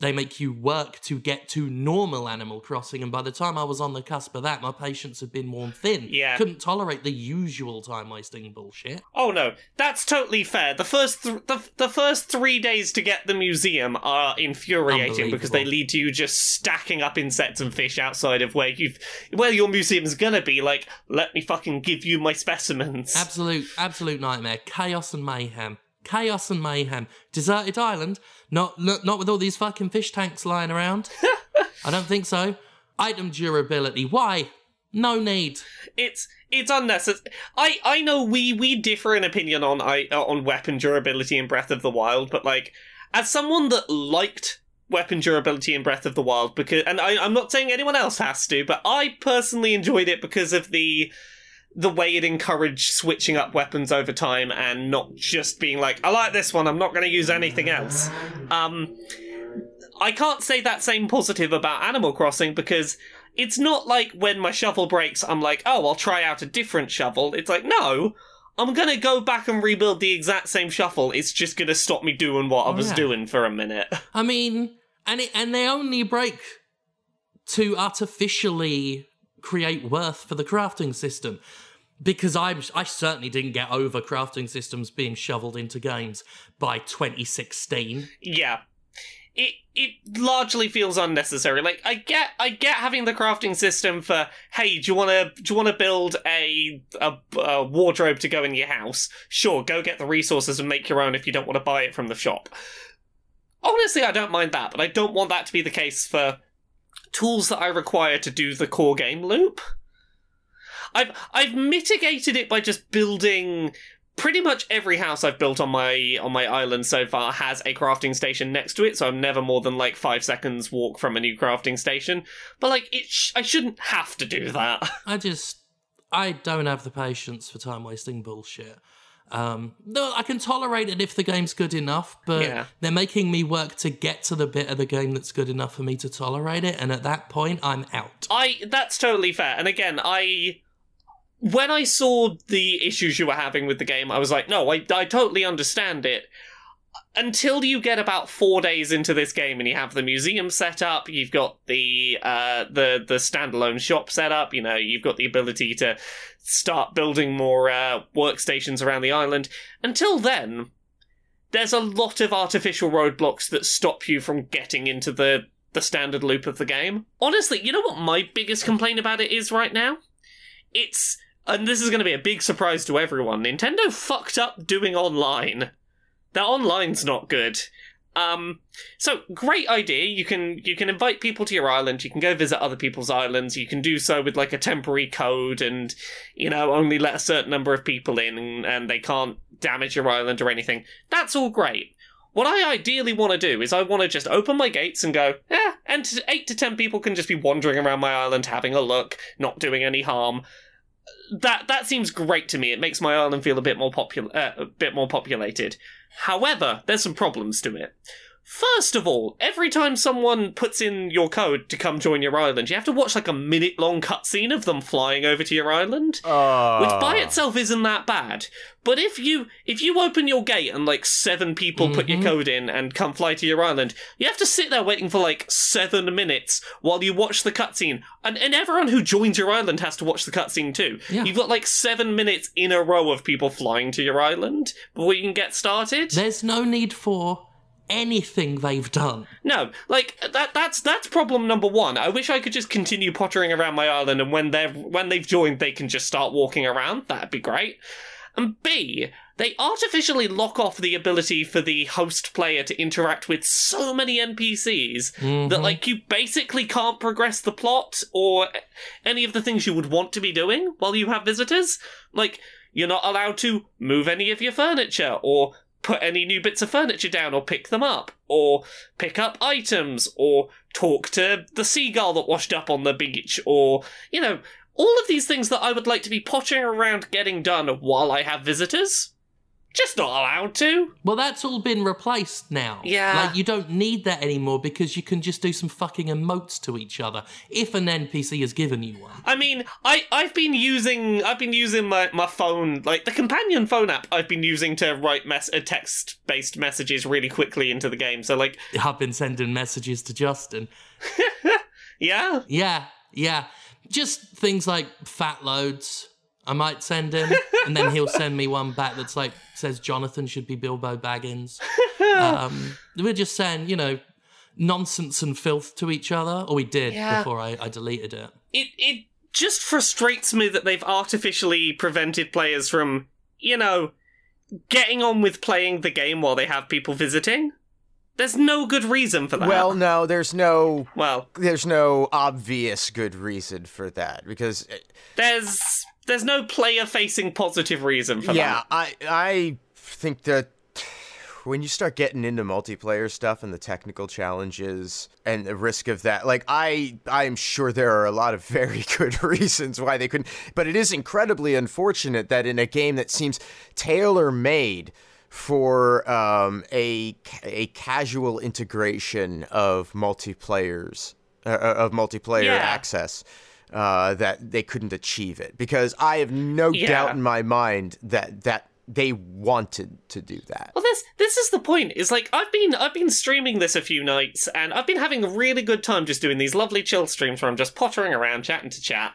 S1: they make you work to get to normal Animal Crossing. And by the time I was on the cusp of that, my patience had been worn thin.
S3: Yeah.
S1: Couldn't tolerate the usual time wasting bullshit.
S3: Oh no, that's totally fair. The first th- the the first three days to get the museum are infuriating because they lead to you just stacking up insects and fish outside of where you where your museum's gonna be. Like, let me fucking give you my specimens.
S1: Absolute, absolute nightmare. Chaos and mayhem. Chaos and mayhem. Deserted island. Not, not, not with all these fucking fish tanks lying around. I don't think so. Item durability. Why? No need.
S3: it's it's unnecessary. I I know we we differ in opinion on I uh, on weapon durability in Breath of the Wild, but like as someone that liked weapon durability in Breath of the Wild because and I, I'm not saying anyone else has to, but I personally enjoyed it because of the the way it encouraged switching up weapons over time and not just being like, I like this one, I'm not going to use anything else. Um, I can't say that same positive about Animal Crossing because it's not like when my shovel breaks, I'm like, oh, I'll try out a different shovel. It's like, no, I'm gonna go back and rebuild the exact same shovel. It's just gonna stop me doing what I was
S1: yeah.
S3: doing for a minute.
S1: I mean, and it, and they only break to artificially create worth for the crafting system. Because I'm, I certainly didn't get over crafting systems being shoveled into games by 2016.
S3: yeah. It it largely feels unnecessary. Like I get I get having the crafting system for hey, do you want to do you want to build a, a a wardrobe to go in your house? Sure, go get the resources and make your own if you don't want to buy it from the shop. Honestly, I don't mind that, but I don't want that to be the case for tools that I require to do the core game loop. I've I've mitigated it by just building pretty much every house I've built on my on my island so far has a crafting station next to it, so I'm never more than like five seconds walk from a new crafting station. But like, it sh- I shouldn't have to do that.
S1: I just, I don't have the patience for time wasting bullshit. Um, no, I can tolerate it if the game's good enough, but
S3: Yeah.
S1: they're making me work to get to the bit of the game that's good enough for me to tolerate it, and at that point, I'm out.
S3: I that's totally fair. And again, I when I saw the issues you were having with the game, I was like, no, I I totally understand it. Until you get about four days into this game and you have the museum set up, you've got the uh, the the standalone shop set up. You know, you've got the ability to start building more uh, workstations around the island. Until then, there's a lot of artificial roadblocks that stop you from getting into the the standard loop of the game. Honestly, you know what my biggest complaint about it is right now? It's and this is going to be a big surprise to everyone. Nintendo fucked up doing online. Their online's not good. Um, so great idea. You can you can invite people to your island. You can go visit other people's islands. You can do so with like a temporary code, and you know only let a certain number of people in, and, they can't damage your island or anything. That's all great. What I ideally want to do is I want to just open my gates and go, yeah, and eight to ten people can just be wandering around my island, having a look, not doing any harm. That that seems great to me. It makes my island feel a bit more popul- uh, a bit more populated. However, there's some problems to it. First of all, every time someone puts in your code to come join your island, you have to watch like a minute long cutscene of them flying over to your island
S2: Uh,
S3: which by itself isn't that bad. But if you if you open your gate and like seven people put your code in and come fly to your island, you have to sit there waiting for like seven minutes while you watch the cutscene, and and everyone who joins your island has to watch the cutscene too.
S1: Yeah.
S3: You've got like seven minutes in a row of people flying to your island before you can get started.
S1: There's no need for anything they've done.
S3: No, like that that's that's problem number one. I wish I could just continue pottering around my island and when they're when they've joined they can just start walking around. That'd be great. And B, they artificially lock off the ability for the host player to interact with so many NPCs that mm-hmm. like you basically can't progress the plot or any of the things you would want to be doing while you have visitors. Like you're not allowed to move any of your furniture or put any new bits of furniture down or pick them up or pick up items or talk to the seagull that washed up on the beach or you know all of these things that I would like to be pottering around getting done while I have visitors just not allowed to
S1: Well, that's all been replaced now.
S3: Yeah.
S1: Like, you don't need that anymore because you can just do some fucking emotes to each other if an NPC has given you one.
S3: I mean, I I've been using I've been using my, my phone like the companion phone app I've been using to write mess uh, text based messages really quickly into the game. So like,
S1: I've been sending messages to Justin.
S3: yeah,
S1: Yeah, yeah. Just things like fat loads. I might send him, and then he'll send me one back that's like says Jonathan should be Bilbo Baggins. Um, we're just saying, you know, nonsense and filth to each other, or we did
S3: Yeah.
S1: before I, I deleted it.
S3: it it just frustrates me that they've artificially prevented players from you know getting on with playing the game while they have people visiting. There's no good reason for that.
S2: well, no, there's no
S3: well,
S2: there's no obvious good reason for that because uh,
S3: there's there's no player facing positive reason for
S2: yeah,
S3: that.
S2: Yeah, I I think that when you start getting into multiplayer stuff and the technical challenges and the risk of that, like I I'm sure there are a lot of very good reasons why they couldn't, but it is incredibly unfortunate that in a game that seems tailor made for um, a a casual integration of multiplayers uh, of multiplayer
S3: Yeah.
S2: access uh, that they couldn't achieve it because I have no
S3: Yeah.
S2: doubt in my mind that that they wanted to do that.
S3: Well, this this is the point. Is like I've been I've been streaming this a few nights, and I've been having a really good time just doing these lovely chill streams where I'm just pottering around, chatting to chat.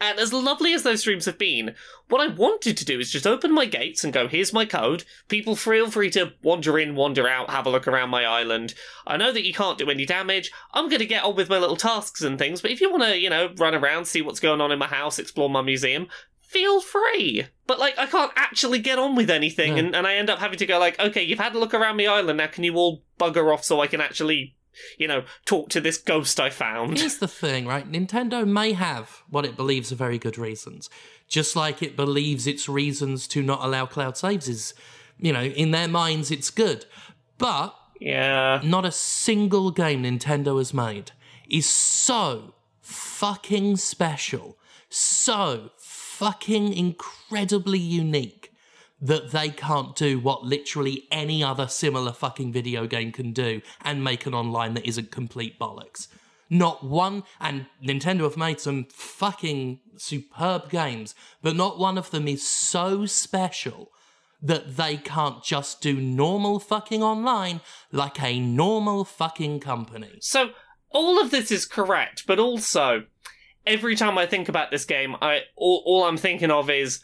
S3: And as lovely as those streams have been, what I wanted to do is just open my gates and go, here's my code. People feel free to wander in, wander out, have a look around my island. I know that you can't do any damage. I'm going to get on with my little tasks and things, but if you want to, you know, run around, see what's going on in my house, explore my museum, feel free. But like, I can't actually get on with anything,
S1: No.
S3: and, and I end up having to go like, okay, you've had a look around my island. Now, can you all bugger off so I can actually, you know, talk to this ghost I found?
S1: Here's the thing, right? Nintendo may have what it believes are very good reasons, just like it believes its reasons to not allow cloud saves is, you know, in their minds it's good. But
S3: Yeah.
S1: not a single game Nintendo has made is so fucking special, so fucking incredibly unique that they can't do what literally any other similar fucking video game can do and make an online that isn't complete bollocks. Not one, and Nintendo have made some fucking superb games, but not one of them is so special that they can't just do normal fucking online like a normal fucking company.
S3: So all of this is correct, but also every time I think about this game, I all, all I'm thinking of is,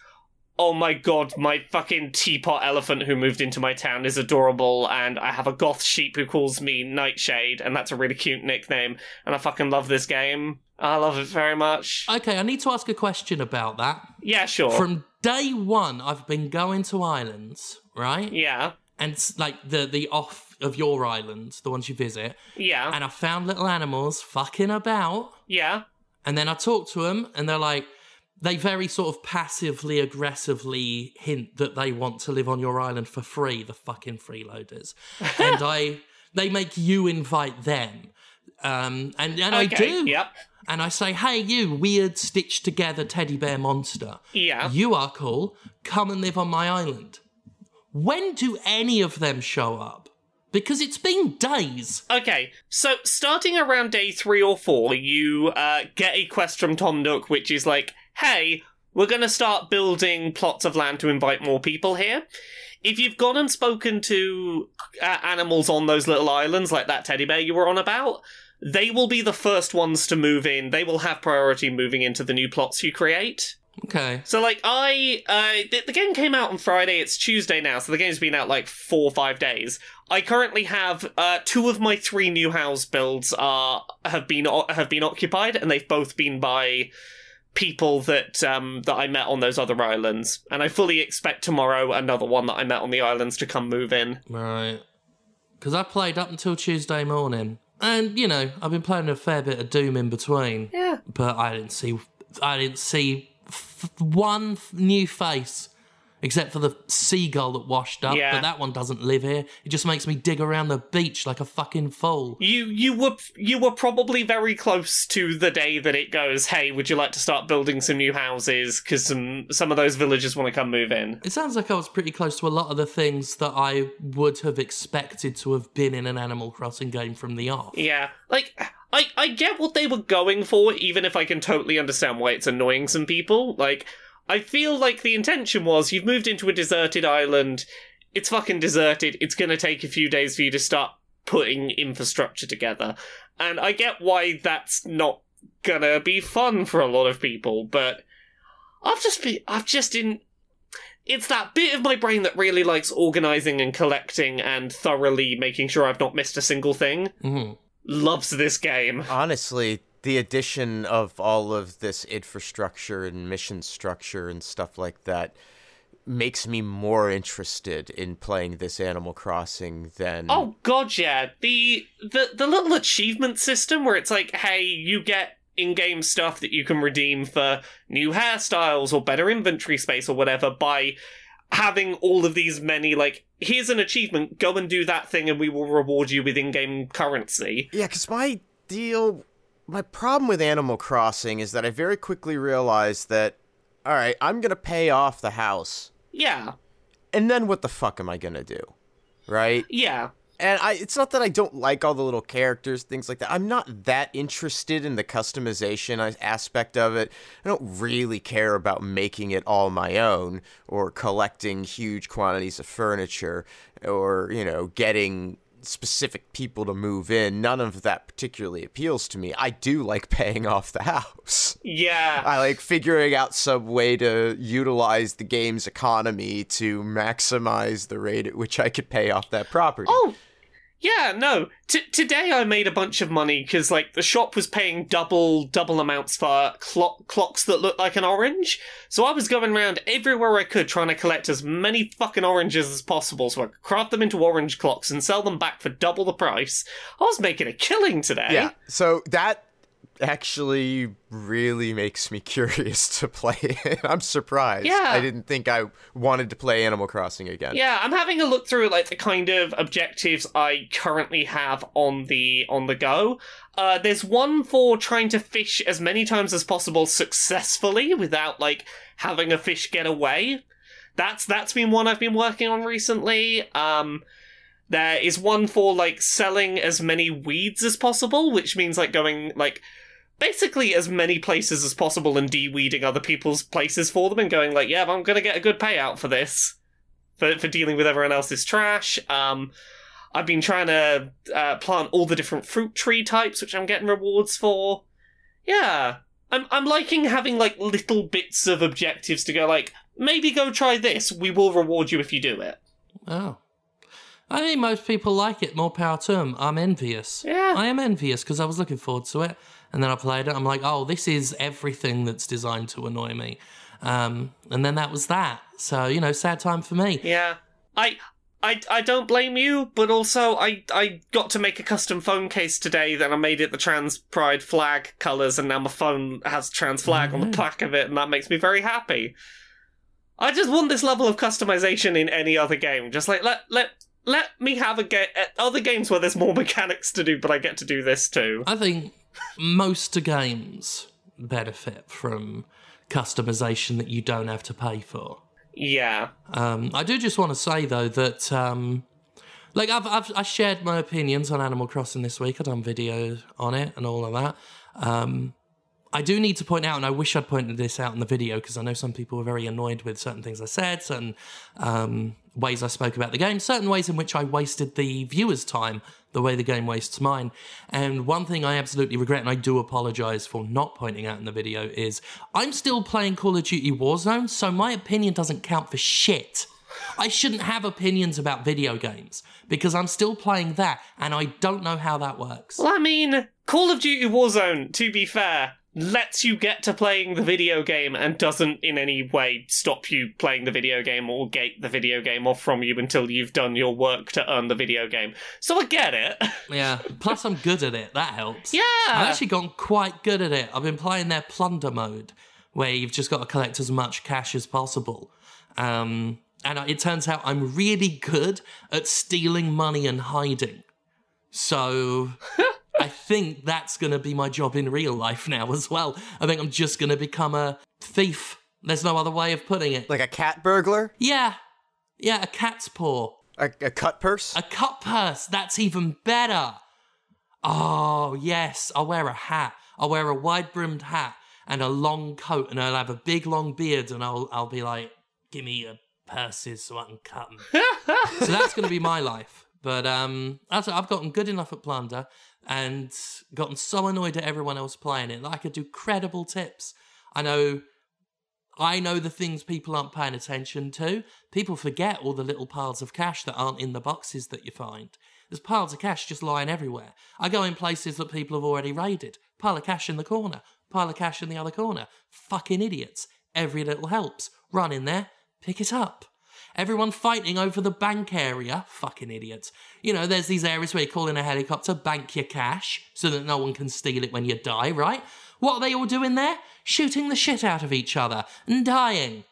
S3: oh my god, my fucking teapot elephant who moved into my town is adorable, and I have a goth sheep who calls me Nightshade, and that's a really cute nickname, and I fucking love this game. I love it very much.
S1: Okay, I need to ask a question about that.
S3: yeah, sure.
S1: From day one, I've been going to islands, right?
S3: yeah,
S1: And it's like the the off of your island, the ones you visit,
S3: yeah,
S1: and I found little animals fucking about,
S3: yeah.
S1: and then I talk to them, and they're like, they very sort of passively aggressively hint that they want to live on your island for free, the fucking freeloaders, and I they make you invite them. Um, and and I do.
S3: Yep.
S1: And I say, hey, you weird stitched together teddy bear monster.
S3: Yeah.
S1: You are cool. Come and live on my island. When do any of them show up? Because it's been days.
S3: Okay, so starting around day three or four, you uh, get a quest from Tom Nook, which is like, hey, we're going to start building plots of land to invite more people here. If you've gone and spoken to uh, animals on those little islands, like that teddy bear you were on about, they will be the first ones to move in. They will have priority moving into the new plots you create.
S1: Okay.
S3: So like I, uh, the, the game came out on Friday. It's Tuesday now, so the game's been out like four or five days. I currently have uh, two of my three new house builds are have been have been occupied, and they've both been by people that um that I met on those other islands. And I fully expect tomorrow another one that I met on the islands to come move in.
S1: Right. Because I played up until Tuesday morning. And, you know, I've been playing a fair bit of Doom in between.
S3: Yeah.
S1: But I didn't see, I didn't see f- one f- new face. Except for the seagull that washed up,
S3: Yeah.
S1: but that one doesn't live here. It just makes me dig around the beach like a fucking fool.
S3: You you were you were probably very close to the day that it goes. Hey, would you like to start building some new houses? Because some some of those villagers want to come move in.
S1: It sounds like I was pretty close to a lot of the things that I would have expected to have been in an Animal Crossing game from the off.
S3: Yeah, like I I get what they were going for, even if I can totally understand why it's annoying some people. Like I feel like the intention was you've moved into a deserted island. It's fucking deserted. It's gonna take a few days for you to start putting infrastructure together, and I get why that's not gonna be fun for a lot of people. But I've just been I've just in. It's that bit of my brain that really likes organizing and collecting and thoroughly making sure I've not missed a single thing
S1: hmm
S3: loves this game.
S2: Honestly, the addition of all of this infrastructure and mission structure and stuff like that makes me more interested in playing this Animal Crossing than
S3: Oh god, yeah. The the the little achievement system where it's like, hey, you get in-game stuff that you can redeem for new hairstyles or better inventory space or whatever by having all of these many like here's an achievement go and do that thing and we will reward you with in-game currency
S2: Yeah, because my deal, my problem with Animal Crossing is that I very quickly realized that, all right, I'm going to pay off the house.
S3: yeah
S2: and then what the fuck am I gonna do? Right?
S3: Yeah.
S2: And I it's not that I don't like all the little characters, things like that. I'm not that interested in the customization aspect of it. I don't really care about making it all my own or collecting huge quantities of furniture or, you know, getting specific people to move in. None of that particularly appeals to me. I do like paying off the house.
S3: Yeah.
S2: I like figuring out some way to utilize the game's economy to maximize the rate at which I could pay off that property.
S3: Oh, yeah, no. T- today I made a bunch of money because like the shop was paying double double amounts for clock clocks that look like an orange. So I was going around everywhere I could trying to collect as many fucking oranges as possible so I could craft them into orange clocks and sell them back for double the price. I was making a killing today.
S2: Yeah. So that actually really makes me curious to play it. I'm surprised.
S3: Yeah.
S2: I didn't think I wanted to play Animal Crossing again.
S3: Yeah, I'm having a look through like the kind of objectives I currently have on the on the go. Uh, there's one for trying to fish as many times as possible successfully without like having a fish get away. That's that's been one I've been working on recently. Um, there is one for like selling as many weeds as possible, which means like going like basically as many places as possible and de-weeding other people's places for them and going like, yeah, I'm gonna get a good payout for this for for dealing with everyone else's trash. Um, I've been trying to uh, plant all the different fruit tree types, which I'm getting rewards for. Yeah, I'm I'm liking having like little bits of objectives to go like maybe go try this. We will reward you if you do it.
S1: Oh. I think most people like it. More power to them. I'm envious.
S3: Yeah.
S1: I am envious because I was looking forward to it. And then I played it. I'm like, oh, this is everything that's designed to annoy me. Um, and then that was that. So, you know, sad time for me.
S3: Yeah, I. I, I don't blame you, but also I, I got to make a custom phone case today. Then I made it the trans pride flag colours, and now my phone has trans flag on the back of it, and that makes me very happy. I just want this level of customization in any other game. Just like let let let me have a get other games where there's more mechanics to do, but I get to do this too.
S1: I think most games benefit from customization that you don't have to pay for.
S3: Yeah,
S1: Um, I do just want to say though that, um, like, I've, I've I shared my opinions on Animal Crossing this week. I've done videos on it and all of that. Um, I do need to point out, and I wish I'd pointed this out in the video because I know some people were very annoyed with certain things I said, certain um, ways I spoke about the game, certain ways in which I wasted the viewer's time, the way the game wastes mine. And one thing I absolutely regret, and I do apologize for not pointing out in the video, is I'm still playing Call of Duty Warzone, so my opinion doesn't count for shit. I shouldn't have opinions about video games because I'm still playing that and I don't know how that works.
S3: Well, I mean, Call of Duty Warzone, to be fair, lets you get to playing the video game and doesn't in any way stop you playing the video game or gate the video game off from you until you've done your work to earn the video game. So I get it.
S1: Yeah, plus I'm good at it. That helps.
S3: Yeah.
S1: I've actually gotten quite good at it. I've been playing their plunder mode where you've just got to collect as much cash as possible. Um, and it turns out I'm really good at stealing money and hiding. So I think that's going to be my job in real life now as well. I think I'm just going to become a thief. There's no other way of putting it.
S2: Like a cat burglar?
S1: Yeah. Yeah, a cat's paw.
S2: A, a cut purse?
S1: A cut purse. That's even better. Oh, yes. I'll wear a hat. I'll wear a wide brimmed hat and a long coat, and I'll have a big long beard, and I'll, I'll be like, give me your purses so I can cut them. so that's going to be my life. But um, I've gotten good enough at Plunder and gotten so annoyed at everyone else playing it that I could do credible tips. I know I know the things people aren't paying attention to. People forget all the little piles of cash that aren't in the boxes that you find. There's piles of cash just lying everywhere. I go in places that people have already raided. Pile of cash in the corner, pile of cash in the other corner. Fucking idiots. Every little helps. Run in there, pick it up. Everyone fighting over the bank area. Fucking idiots. You know, there's these areas where you call in a helicopter, bank your cash, so that no one can steal it when you die, right? What are they all doing there? Shooting the shit out of each other and dying.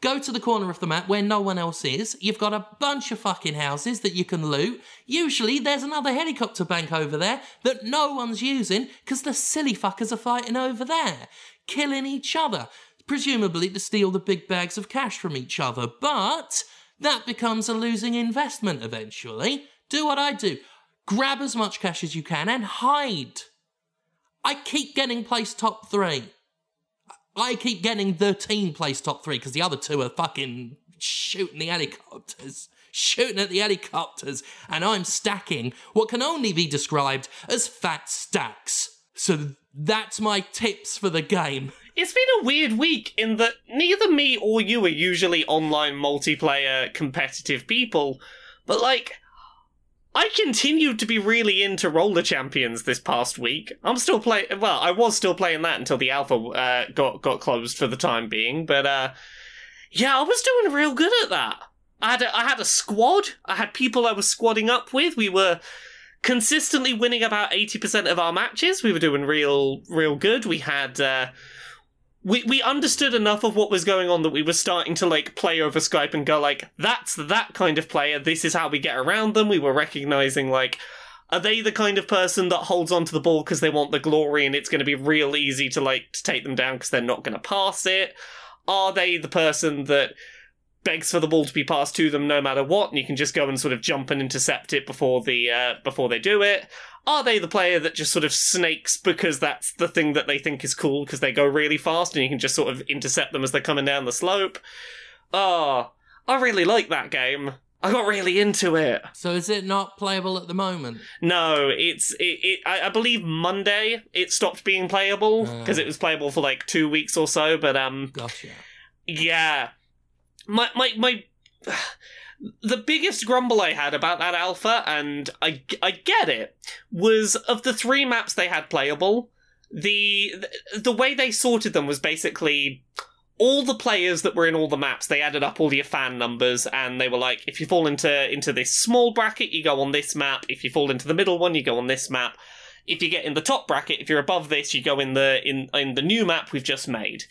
S1: Go to the corner of the map where no one else is. You've got a bunch of fucking houses that you can loot. Usually there's another helicopter bank over there that no one's using because the silly fuckers are fighting over there, killing each other, presumably to steal the big bags of cash from each other. But that becomes a losing investment eventually. Do what I do grab as much cash as you can and hide. I keep getting placed top three. I keep getting the team placed top three because the other two are fucking shooting the helicopters, shooting at the helicopters, and I'm stacking what can only be described as fat stacks. So that's my tips for the game.
S3: It's been a weird week in that neither me or you are usually online multiplayer competitive people, but like, I continued to be really into Roller Champions this past week. I'm still playing. Well, I was still playing that until the alpha uh, got got closed for the time being. But uh, yeah, I was doing real good at that. I had a, I had a squad. I had people I was squadding up with. We were consistently winning about eighty percent of our matches. We were doing real real good. We had. Uh, we we understood enough of what was going on that we were starting to like play over Skype and go like that's that kind of player. This is how we get around them. We were recognizing like are they the kind of person that holds onto the ball because they want the glory and it's going to be real easy to like to take them down because they're not going to pass it? Are they the person that begs for the ball to be passed to them no matter what, and you can just go and sort of jump and intercept it before the uh, before they do it? Are they the player that just sort of snakes because that's the thing that they think is cool because they go really fast and you can just sort of intercept them as they're coming down the slope? Oh, I really like that game. I got really into it.
S1: So is it not playable at the moment?
S3: No, it's it. it I, I believe Monday it stopped being playable because
S1: Uh.
S3: it was playable for like two weeks or so. But um,
S1: Gotcha.
S3: yeah, my my my. The biggest grumble I had about that alpha, and I, I get it, was of the three maps they had playable, the the way they sorted them was basically all the players that were in all the maps. They added up all your fan numbers, and they were like, if you fall into into this small bracket, you go on this map. If you fall into the middle one, you go on this map. If you get in the top bracket, if you're above this, you go in the in in the new map we've just made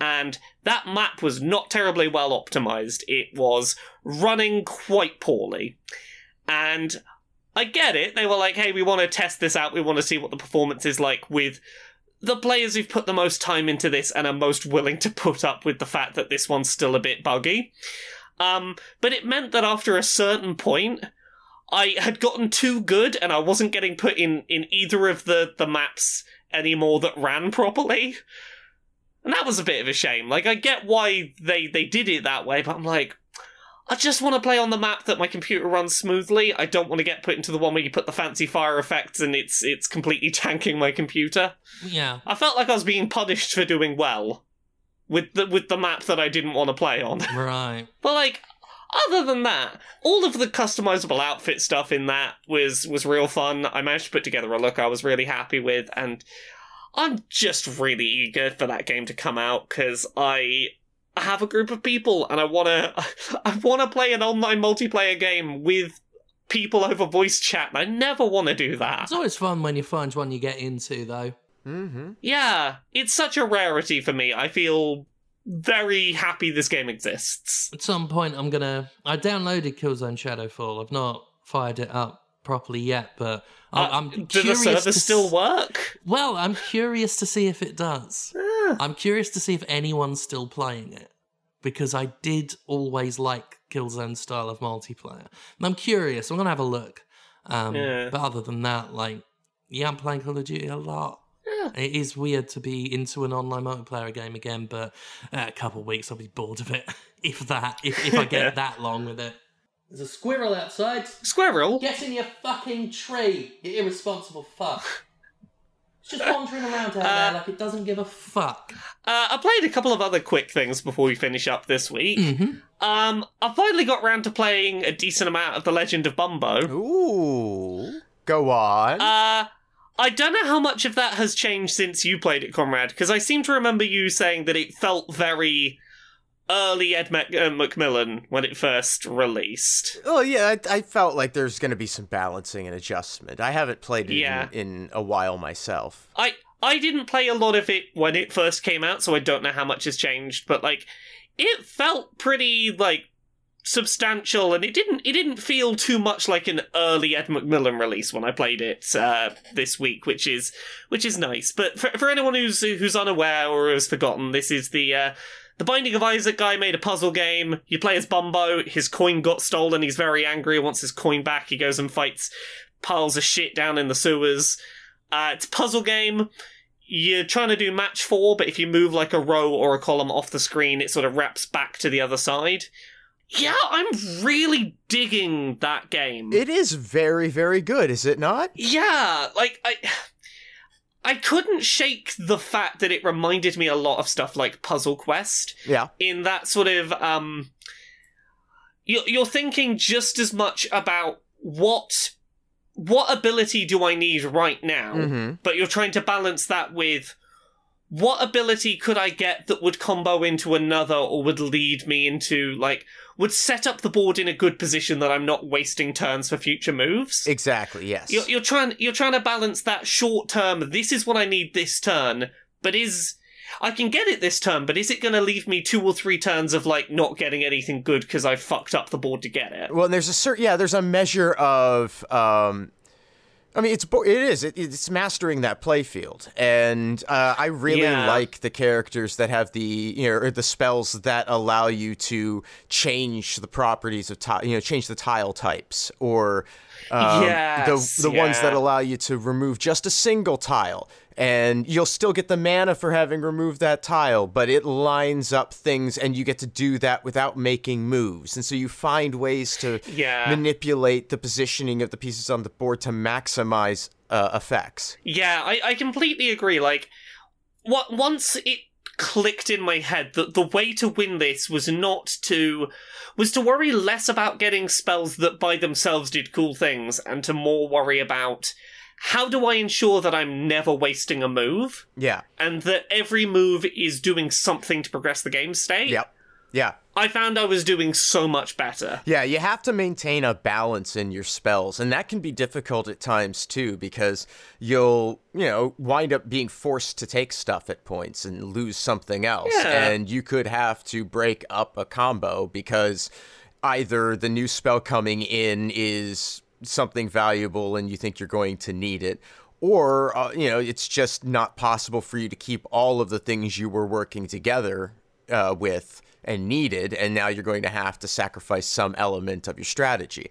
S3: and that map was not terribly well optimized. It was running quite poorly. And I get it. They were like, hey, we want to test this out. We want to see what the performance is like with the players who've put the most time into this and are most willing to put up with the fact that this one's still a bit buggy. Um, but it meant that after a certain point, I had gotten too good and I wasn't getting put in, in either of the, the maps anymore that ran properly. And that was a bit of a shame. Like, I get why they, they did it that way, but I'm like, I just want to play on the map that my computer runs smoothly. I don't want to get put into the one where you put the fancy fire effects and it's it's completely tanking my computer.
S1: Yeah.
S3: I felt like I was being punished for doing well with the with the map that I didn't want to play on.
S1: Right.
S3: But like other than that, all of the customizable outfit stuff in that was was real fun. I managed to put together a look I was really happy with and I'm just really eager for that game to come out cuz I have a group of people and I want to I want to play an online multiplayer game with people over voice chat. and I never want to do that.
S1: It's always fun when you find one you get into, though.
S2: Mm-hmm.
S3: Yeah, it's such a rarity for me. I feel very happy this game exists.
S1: At some point, I'm gonna. I downloaded Killzone Shadowfall. I've not fired it up properly yet, but I-
S3: Uh,
S1: I'm
S3: do the
S1: curious to
S3: still work?
S1: Well, I'm curious to see if it does.
S3: Ah.
S1: I'm curious to see if anyone's still playing it because I did always like Killzone style of multiplayer. And I'm curious. I'm gonna have a look. Um,
S3: Yeah.
S1: But other than that, like, yeah, I'm playing Call of Duty a lot.
S3: Yeah.
S1: It is weird to be into an online multiplayer game again, but uh, a couple weeks I'll be bored of it. if that, if, if I get
S3: Yeah.
S1: that long with it. There's a squirrel outside.
S3: Squirrel?
S1: Get in your fucking tree, you irresponsible fuck. It's just wandering around out there like it doesn't give a fuck.
S3: Uh, I played a couple of other quick things before we finish up this week.
S1: Mm-hmm.
S3: Um, I finally got round to playing a decent amount of The Legend of Bumbo.
S2: Ooh. Go on.
S3: Uh, I don't know how much of that has changed since you played it, Conrad, because I seem to remember you saying that it felt very early Ed Mac- uh, McMillen when it first released.
S2: Oh yeah, I, I felt like there's going to be some balancing and adjustment. I haven't played it
S3: Yeah.
S2: in, in a while myself.
S3: I I didn't play a lot of it when it first came out, so I don't know how much has changed, but like it felt pretty like substantial, and it didn't it didn't feel too much like an early Ed McMillen release when I played it uh, this week, which is which is nice. But for, for anyone who's who's unaware or has forgotten, this is the uh, the Binding of Isaac guy made a puzzle game. You play as Bumbo. His coin got stolen. He's very angry. He wants his coin back. He goes and fights piles of shit down in the sewers. Uh, it's a puzzle game. You're trying to do match four, but if you move like a row or a column off the screen, it sort of wraps back to the other side. Yeah, I'm really digging that game.
S2: It is very, very good, is it not?
S3: yeah, like I I couldn't shake the fact that it reminded me a lot of stuff like Puzzle Quest
S2: Yeah.
S3: in that sort of um you're, you're thinking just as much about what what ability do I need right now,
S2: Mm-hmm.
S3: but you're trying to balance that with what ability could I get that would combo into another or would lead me into like would set up the board in a good position that I'm not wasting turns for future moves.
S2: Exactly. Yes.
S3: You're, you're trying you're trying to balance that short term. This is what I need this turn, but is I can get it this turn, but is it going to leave me two or three turns of like not getting anything good because I fucked up the board to get it?
S2: Well, there's a certain yeah, there's a measure of um I mean, it's it is. It, it's mastering that playfield, and uh, I really
S3: Yeah.
S2: like the characters that have the you know or the spells that allow you to change the properties of tile, you know, change the tile types, or um,
S3: Yes,
S2: the the ones that allow you to remove just a single tile, and you'll still get the mana for having removed that tile, but it lines up things, and you get to do that without making moves, and so you find ways to
S3: Yeah.
S2: manipulate the positioning of the pieces on the board to maximize uh, effects.
S3: Yeah, I, I completely agree. Like, what once it clicked in my head that the way to win this was not to was to worry less about getting spells that by themselves did cool things and to more worry about how do I ensure that I'm never wasting a move
S2: Yeah.
S3: and that every move is doing something to progress the game state.
S2: Yep. Yeah.
S3: I found I was doing so much better.
S2: Yeah, you have to maintain a balance in your spells, and that can be difficult at times too because you'll, you know, wind up being forced to take stuff at points and lose something else.
S3: Yeah.
S2: And you could have to break up a combo because either the new spell coming in is something valuable and you think you're going to need it. Or, uh, you know, it's just not possible for you to keep all of the things you were working together uh, with and needed, and now you're going to have to sacrifice some element of your strategy.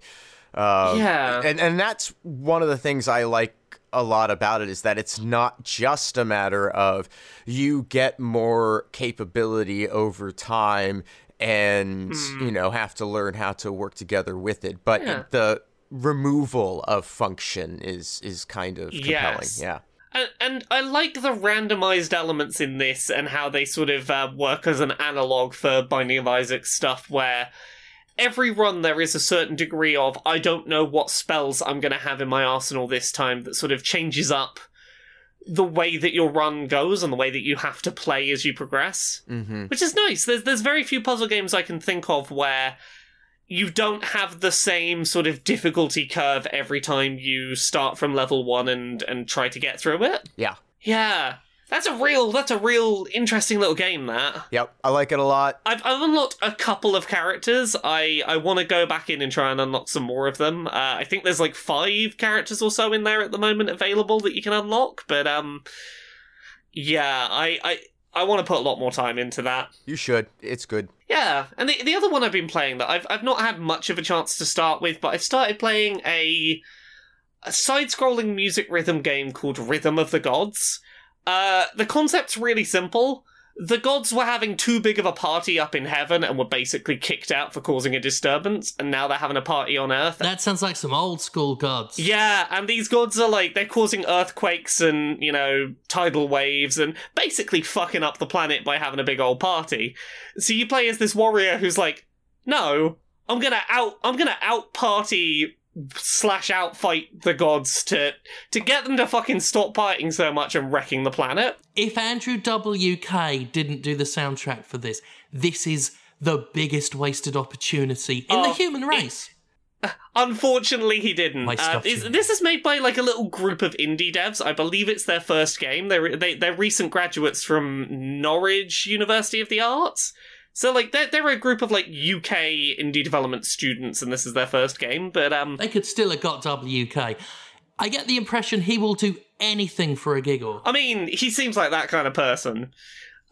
S2: Uh,
S3: Yeah.
S2: and and that's one of the things I like a lot about it is that it's not just a matter of you get more capability over time and you know have to learn how to work together with it, but
S3: Yeah.
S2: the removal of function is is kind of compelling.
S3: Yes.
S2: Yeah.
S3: And, and I like the randomized elements in this and how they sort of uh, work as an analog for Binding of Isaac stuff, where every run there is a certain degree of I don't know what spells I'm going to have in my arsenal this time that sort of changes up the way that your run goes and the way that you have to play as you progress,
S2: Mm-hmm.
S3: which is nice. There's there's very few puzzle games I can think of where you don't have the same sort of difficulty curve every time you start from level one and and try to get through it.
S2: Yeah.
S3: Yeah, that's a real that's a real interesting little game. That
S2: Yep. I like it a lot.
S3: I've I've unlocked a couple of characters. I I want to go back in and try and unlock some more of them. Uh, I think there's like five characters or so in there at the moment available that you can unlock. But um, yeah, I I. I want to put a lot more time into that.
S2: You should. It's good.
S3: Yeah, and the the other one I've been playing that I've I've not had much of a chance to start with, but I've started playing a a side-scrolling music rhythm game called Rhythm of the Gods. Uh, the concept's really simple. The gods were having too big of a party up in heaven and were basically kicked out for causing a disturbance, and now they're having a party on Earth.
S1: That sounds like some old school gods.
S3: Yeah, and these gods are like they're causing earthquakes and you know tidal waves and basically fucking up the planet by having a big old party. So you play as this warrior who's like, no, I'm gonna out, I'm gonna out party slash out fight the gods to to get them to fucking stop fighting so much and wrecking the planet.
S1: If Andrew WK didn't do the soundtrack for this, this is the biggest wasted opportunity in the
S3: Oh,
S1: human race.
S3: Unfortunately, he didn't. Uh, is- this is made by like a little group of indie devs. I believe it's their first game. They're they, they're recent graduates from Norwich University of the Arts. So like they're they're a group of like UK indie development students, and this is their first game. But um,
S1: They could still have got WK. I get the impression he will do anything for a giggle.
S3: I mean, he seems like that kind of person.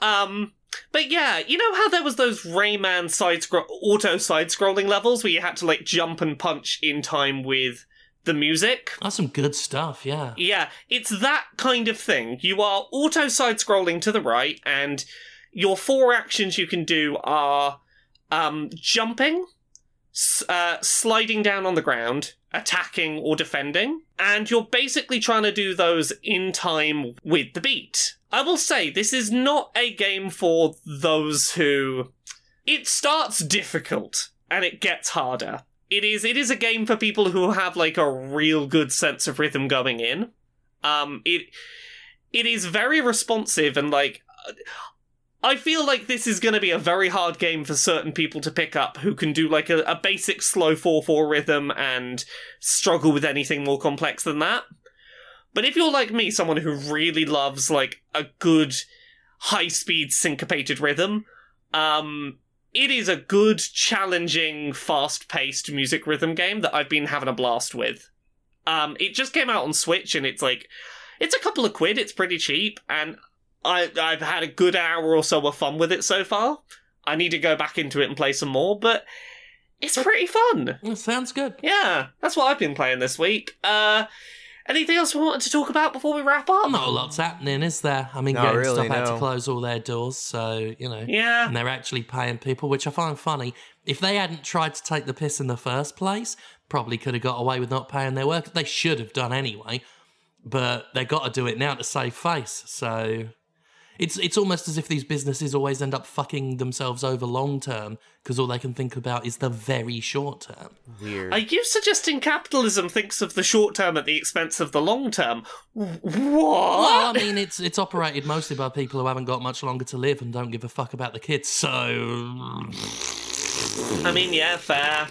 S3: Um, but yeah, you know how there was those Rayman side auto side scrolling levels where you had to like jump and punch in time with the music?
S1: That's some good stuff, yeah.
S3: Yeah, it's that kind of thing. You are auto side scrolling to the right, and your four actions you can do are um, jumping, uh, sliding down on the ground, attacking, or defending. And you're basically trying to do those in time with the beat. I will say, this is not a game for those who. It starts difficult and it gets harder. It is it is a game for people who have like a real good sense of rhythm going in. Um it it is very responsive and like I feel like this is going to be a very hard game for certain people to pick up who can do like a, a basic slow 4-4 rhythm and struggle with anything more complex than that. But if you're like me, someone who really loves like a good high speed syncopated rhythm, um it is a good, challenging, fast-paced music rhythm game that I've been having a blast with. Um, it just came out on Switch, and it's like, it's a couple of quid. It's pretty cheap, and I I've had a good hour or so of fun with it so far. I need to go back into it and play some more, but it's pretty fun.
S1: That sounds good.
S3: Yeah, that's what I've been playing this week. Uh, anything else we wanted to talk about before we wrap up?
S1: Not a lot's happening, is there? I mean,
S2: Not
S1: GameStop
S2: really,
S1: had to close all their doors, so, you know.
S3: Yeah,
S1: And they're actually paying people, which I find funny. If they hadn't tried to take the piss in the first place, probably could have got away with not paying their workers. They should have done anyway, but they got to do it now to save face. So it's it's almost as if these businesses always end up fucking themselves over long term because all they can think about is the very short term.
S2: Weird.
S3: Are you suggesting capitalism thinks of the short term at the expense of the long term? What?
S1: Well, I mean, it's it's operated mostly by people who haven't got much longer to live and don't give a fuck about the kids. So
S3: I mean, yeah, fair.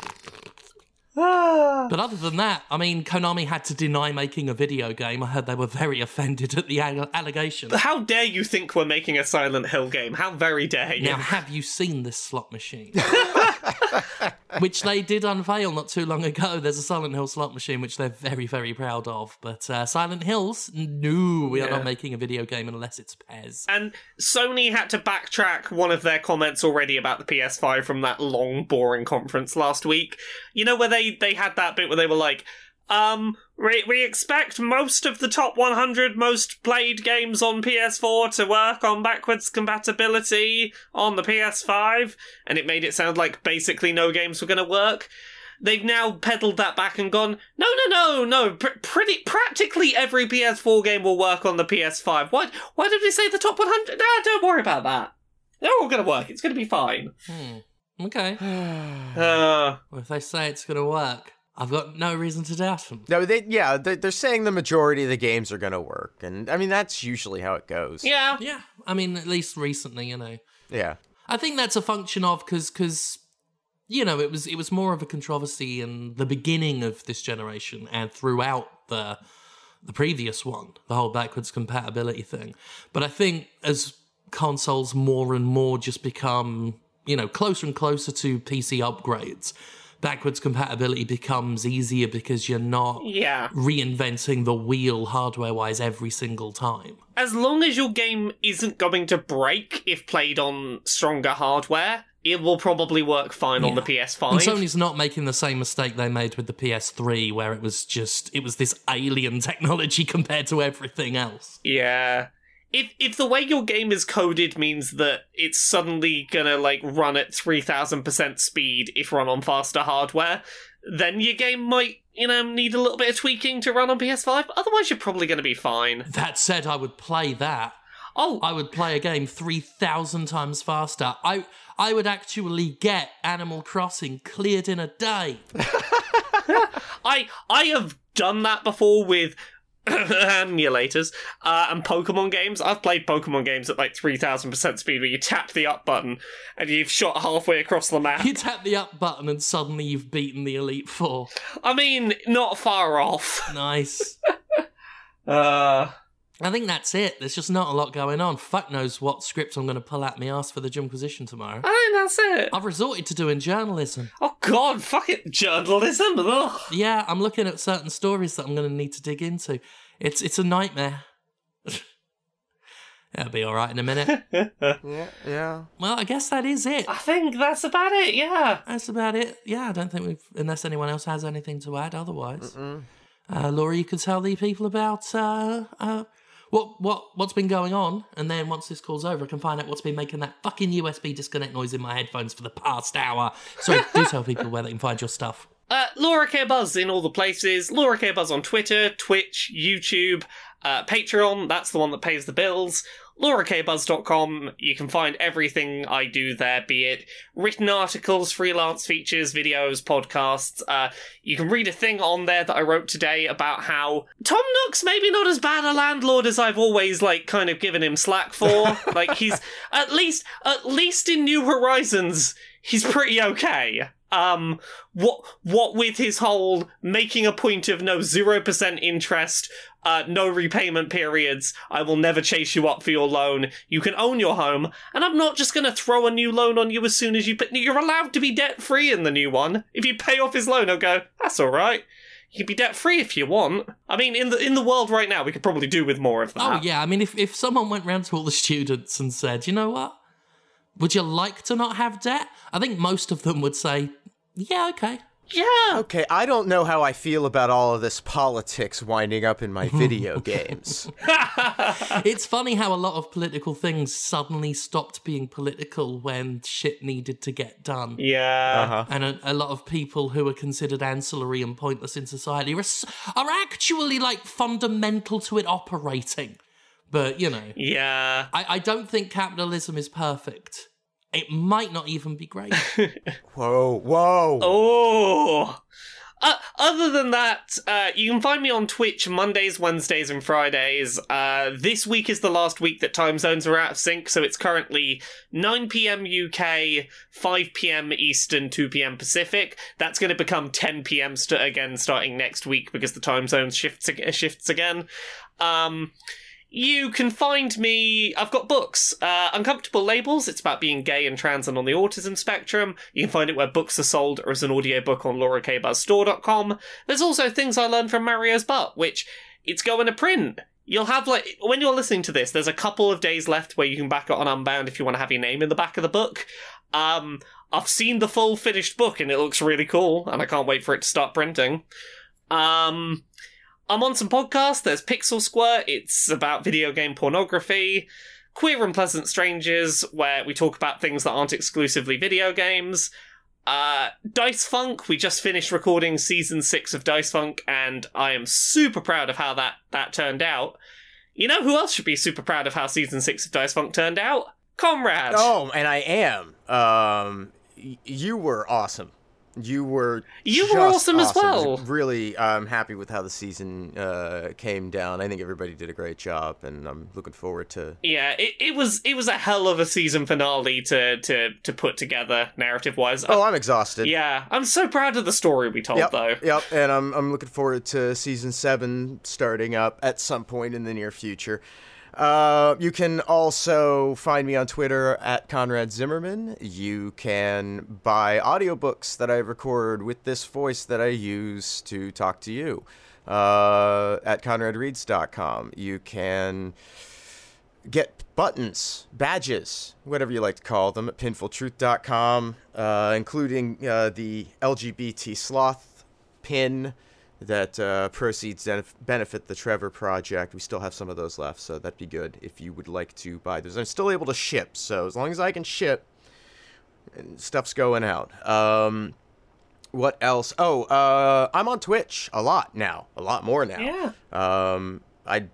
S3: Ah.
S1: But other than that, I mean, Konami had to deny making a video game. I heard they were very offended at the alle- allegation.
S3: How dare you think we're making a Silent Hill game? How very dare you?
S1: Now, have you seen this slot machine? which they did unveil not too long ago. There's a Silent Hill slot machine, which they're very, very proud of. But uh, Silent Hills, no, we are not making a video game unless it's Pez.
S3: And Sony had to backtrack one of their comments already about the PS5 from that long, boring conference last week. You know, where they, they had that bit where they were like, um, we, we expect most of the top 100 most played games on PS4 to work on backwards compatibility on the PS5, and it made it sound like basically no games were going to work. They've now pedaled that back and gone, no, no, no, no. Pr- pretty practically every PS4 game will work on the PS5. Why? Why did we say the top 100? Nah, don't worry about that. They're all going to work. It's going to be fine.
S1: Hmm. Okay.
S3: Uh,
S1: Well, if they say it's going to work, I've got no reason to doubt them.
S2: no, they yeah, they're, they're saying the majority of the games are gonna work, and I mean that's usually how it goes.
S3: yeah.
S1: Yeah, I mean, at least recently, you know.
S2: Yeah.
S1: I think that's a function of because because you know it was it was more of a controversy in the beginning of this generation and throughout the the previous one, the whole backwards compatibility thing. But I think as consoles more and more just become you know closer and closer to PC upgrades, backwards compatibility becomes easier because you're not
S3: Yeah.
S1: reinventing the wheel hardware wise every single time.
S3: As long as your game isn't going to break if played on stronger hardware, it will probably work fine on the PS5.
S1: And Sony's not making the same mistake they made with the PS3, where it was just it was this alien technology compared to everything else.
S3: Yeah. If if the way your game is coded means that it's suddenly gonna like run at three thousand percent speed if run on faster hardware, then your game might, you know, need a little bit of tweaking to run on PS5. Otherwise you're probably gonna be fine.
S1: That said, I would play that.
S3: Oh
S1: I would play a game three thousand times faster. I I would actually get Animal Crossing cleared in a day.
S3: I I have done that before with emulators uh, and Pokemon games. I've played Pokemon games at like three thousand percent speed, where you tap the up button and you've shot halfway across the map.
S1: You tap the up button and suddenly you've beaten the Elite Four.
S3: I mean, not far off.
S1: Nice.
S3: Uh,
S1: I think that's it. There's just not a lot going on. Fuck knows what script I'm going to pull out my ass for the Jimquisition tomorrow.
S3: I think that's it.
S1: I've resorted to doing journalism.
S3: Oh god, fuck it, journalism. Ugh.
S1: Yeah, I'm looking at certain stories that I'm going to need to dig into. It's it's a nightmare. It'll be all right in a minute.
S2: Yeah, yeah.
S1: well, I guess that is it.
S3: I think that's about it. Yeah.
S1: That's about it. Yeah, I don't think we've, unless anyone else has anything to add otherwise. Uh, Laura, you could tell the people about uh, uh, what what what's been going on, and then once this call's over, I can find out what's been making that fucking USB disconnect noise in my headphones for the past hour. So do tell people where they can find your stuff.
S3: Uh, Laura K Buzz in all the places. Laura K Buzz on Twitter, Twitch, YouTube, uh, Patreon. That's the one that pays the bills. LauraKBuzz.com. You can find everything I do there, be it written articles, freelance features, videos, podcasts. Uh, you can read a thing on there that I wrote today about how Tom Nook's maybe not as bad a landlord as I've always like kind of given him slack for. like he's at least at least in New Horizons, he's pretty okay. Um, what what with his whole making a point of no zero percent interest, uh, no repayment periods. I will never chase you up for your loan. You can own your home, and I'm not just gonna throw a new loan on you as soon as you. But you're allowed to be debt free in the new one. If you pay off his loan, he'll go. That's all right. You can be debt free if you want. I mean, in the in the world right now, we could probably do with more of that.
S1: Oh yeah, I mean, if if someone went round to all the students and said, you know what, would you like to not have debt? I think most of them would say, yeah, okay.
S3: Yeah.
S2: Okay, I don't know how I feel about all of this politics winding up in my video games.
S1: It's funny how a lot of political things suddenly stopped being political when shit needed to get done.
S3: Yeah.
S2: Uh-huh.
S1: And a, a lot of people who are considered ancillary and pointless in society are, are actually like fundamental to it operating. But, you know,
S3: Yeah.
S1: I, I don't think capitalism is perfect. It might not even be great.
S2: Whoa, whoa.
S3: Oh. Uh, other than that, uh, you can find me on Twitch Mondays, Wednesdays, and Fridays. Uh, this week is the last week that time zones are out of sync, so it's currently 9 p.m. UK, 5 p.m. Eastern, 2 p.m. Pacific. That's going to become 10 p.m. St- again starting next week because the time zone shifts ag- shifts again. Um, you can find me. I've got books. Uh, Uncomfortable Labels. It's about being gay and trans and on the autism spectrum. You can find it where books are sold or as an audiobook on laurakbuzzstore.com. There's also Things I Learned from Mario's Butt, which it's going to print. You'll have like when you're listening to this, there's a couple of days left where you can back it on Unbound if you want to have your name in the back of the book. Um, I've seen the full finished book and it looks really cool, and I can't wait for it to start printing. Um, I'm on some podcasts. There's Pixel Squirt. It's about video game pornography. Queer and Pleasant Strangers, where we talk about things that aren't exclusively video games. Uh, Dice Funk. We just finished recording season six of Dice Funk, and I am super proud of how that that turned out. You know who else should be super proud of how season six of Dice Funk turned out? Comrade.
S2: Oh, and I am. Um, y- you were awesome. You were.
S3: You were
S2: just
S3: awesome as well.
S2: Really, I'm happy with how the season uh, came down. I think everybody did a great job, and I'm looking forward to.
S3: Yeah, it, it was it was a hell of a season finale to to to put together narrative wise.
S2: Oh, I'm exhausted.
S3: yeah, I'm so proud of the story we told
S2: Yep,
S3: though.
S2: yep, and I'm I'm looking forward to season seven starting up at some point in the near future. Uh, you can also find me on Twitter at Conrad Zimmerman. You can buy audiobooks that I record with this voice that I use to talk to you uh, at ConradReads.com. You can get buttons, badges, whatever you like to call them, at pinfultruth.com, uh, including uh, the LGBT sloth pin that uh, proceeds benefit the Trevor Project. We still have some of those left, so that'd be good if you would like to buy those. I'm still able to ship, so as long as I can ship, stuff's going out. Um, what else? Oh, uh, I'm on Twitch a lot now, a lot more now.
S3: Yeah.
S2: Um, I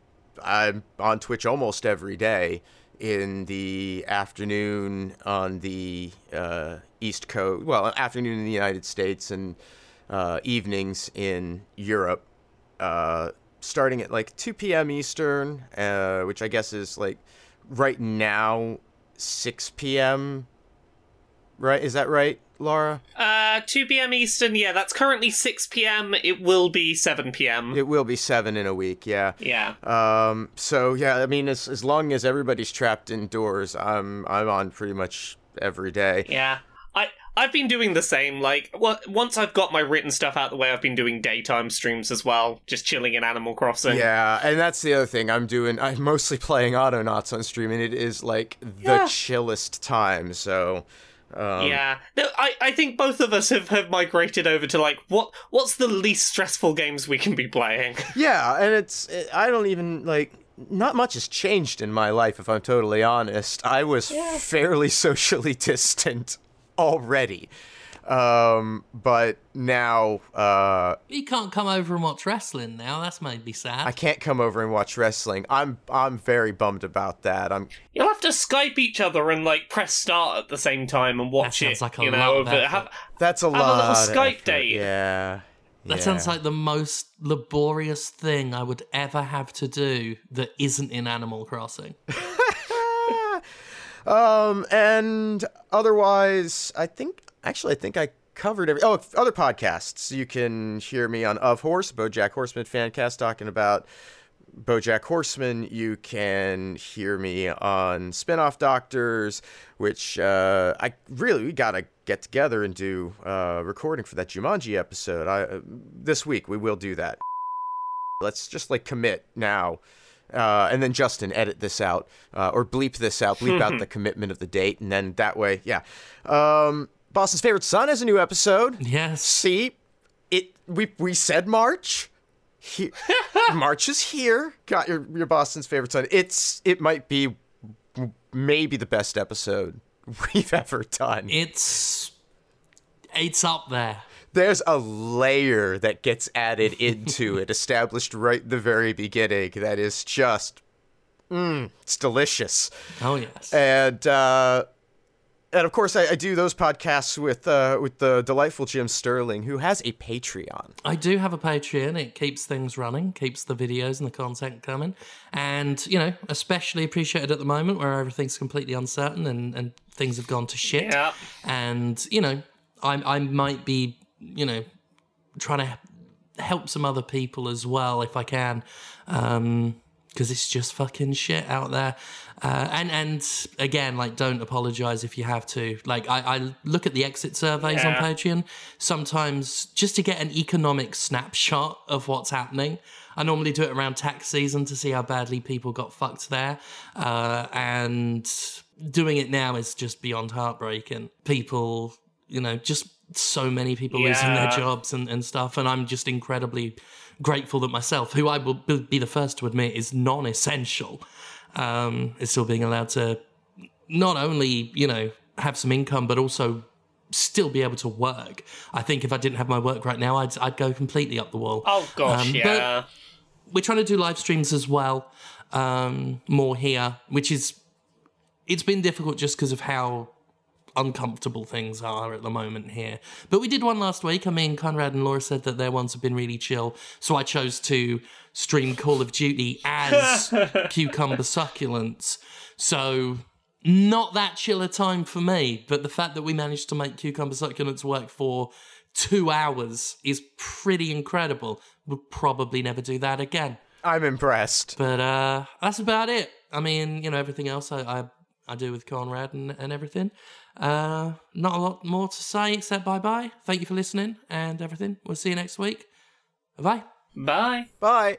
S2: I'm on Twitch almost every day in the afternoon on the uh, East Coast. Well, afternoon in the United States and uh, evenings in Europe. Uh, starting at like 2 p.m. Eastern, uh, which I guess is like right now 6 p.m. right? Is that right, Laura?
S3: Uh, 2 p.m. Eastern. Yeah, that's currently 6 p.m. It will be 7 p.m.
S2: It will be seven in a week. Yeah.
S3: yeah.
S2: Um. So yeah, I mean, as as long as everybody's trapped indoors, I'm I'm on pretty much every day.
S3: Yeah. I I've been doing the same. Like, well, once I've got my written stuff out the way, I've been doing daytime streams as well, just chilling in Animal Crossing.
S2: Yeah, and that's the other thing I'm doing. I'm mostly playing Autonauts on stream, and it is like the
S3: Yeah.
S2: chillest time. So. Um,
S3: Yeah, no, I, I think both of us have, have migrated over to like what what's the least stressful games we can be playing.
S2: Yeah, and it's it, I don't even like not much has changed in my life if I'm totally honest. I was fairly socially distant already. Um, but now uh,
S1: You can't come over and watch wrestling now. That's made me sad.
S2: I can't come over and watch wrestling. I'm I'm very bummed about that. I'm
S3: You'll have to Skype each other and like press start at the same time and watch that
S1: sounds
S3: it.
S1: like a
S3: you
S1: lot
S3: know,
S1: of effort.
S3: have,
S2: that's a
S3: Have a little Skype
S2: effort.
S3: date.
S2: Yeah.
S1: that
S2: yeah.
S1: sounds like the most laborious thing I would ever have to do that isn't in Animal Crossing.
S2: Um, and otherwise, I think actually, I think I covered every. Oh, other podcasts. You can hear me on Of Horse, BoJack Horseman fancast, talking about BoJack Horseman. You can hear me on Spinoff Doctors, which uh, I really we gotta get together and do uh, recording for that Jumanji episode. I uh, this week we will do that. Let's just like commit now. Uh, and then Justin edit this out uh, or bleep this out, bleep out the commitment of the date, and then that way, yeah. Um, Boston's favorite son has a new episode.
S1: Yes.
S2: See, it we we said March. He, March is here. Got your your Boston's favorite son. It's it might be maybe the best episode we've ever done.
S1: It's it's up there.
S2: There's a layer that gets added into it, established right at the very beginning. That is just, mm, it's delicious.
S1: Oh yes.
S2: and uh, and of course I, I do those podcasts with uh, with the delightful Jim Sterling, who has a Patreon.
S1: I do have a Patreon. It keeps things running, keeps the videos and the content coming. And, you know, especially appreciated at the moment where everything's completely uncertain and, and things have gone to shit.
S3: Yeah.
S1: And, you know, I, I might be, you know, trying to help some other people as well if I can. Um, because it's just fucking shit out there. Uh, and and again, like, don't apologize if you have to. Like, I, I look at the exit surveys on Patreon sometimes just to get an economic snapshot of what's happening. I normally do it around tax season to see how badly people got fucked there. Uh, and doing it now is just beyond heartbreaking. People, you know, just so many people losing their jobs and, and stuff. And I'm just incredibly grateful that myself, who I will be the first to admit is non essential, um, is still being allowed to not only, you know, have some income, but also still be able to work. I think if I didn't have my work right now, I'd, I'd go completely up the wall.
S3: Oh gosh,
S1: Um,
S3: yeah.
S1: We're trying to do live streams as well, um, more here, which is, it's been difficult just because of how uncomfortable things are at the moment here. But we did one last week. I mean, Conrad and Laura said that their ones have been really chill. So I chose to stream Call of Duty as Cucumber Succulents. So not that chill a time for me. But the fact that we managed to make Cucumber Succulents work for two hours is pretty incredible. We'll probably never do that again.
S2: I'm impressed.
S1: But uh, that's about it. I mean, you know, everything else I, I, I do with Conrad and, and everything. Uh, not a lot more to say except bye bye. Thank you for listening and everything. We'll see you next week. Bye bye.
S3: Bye.
S2: Bye.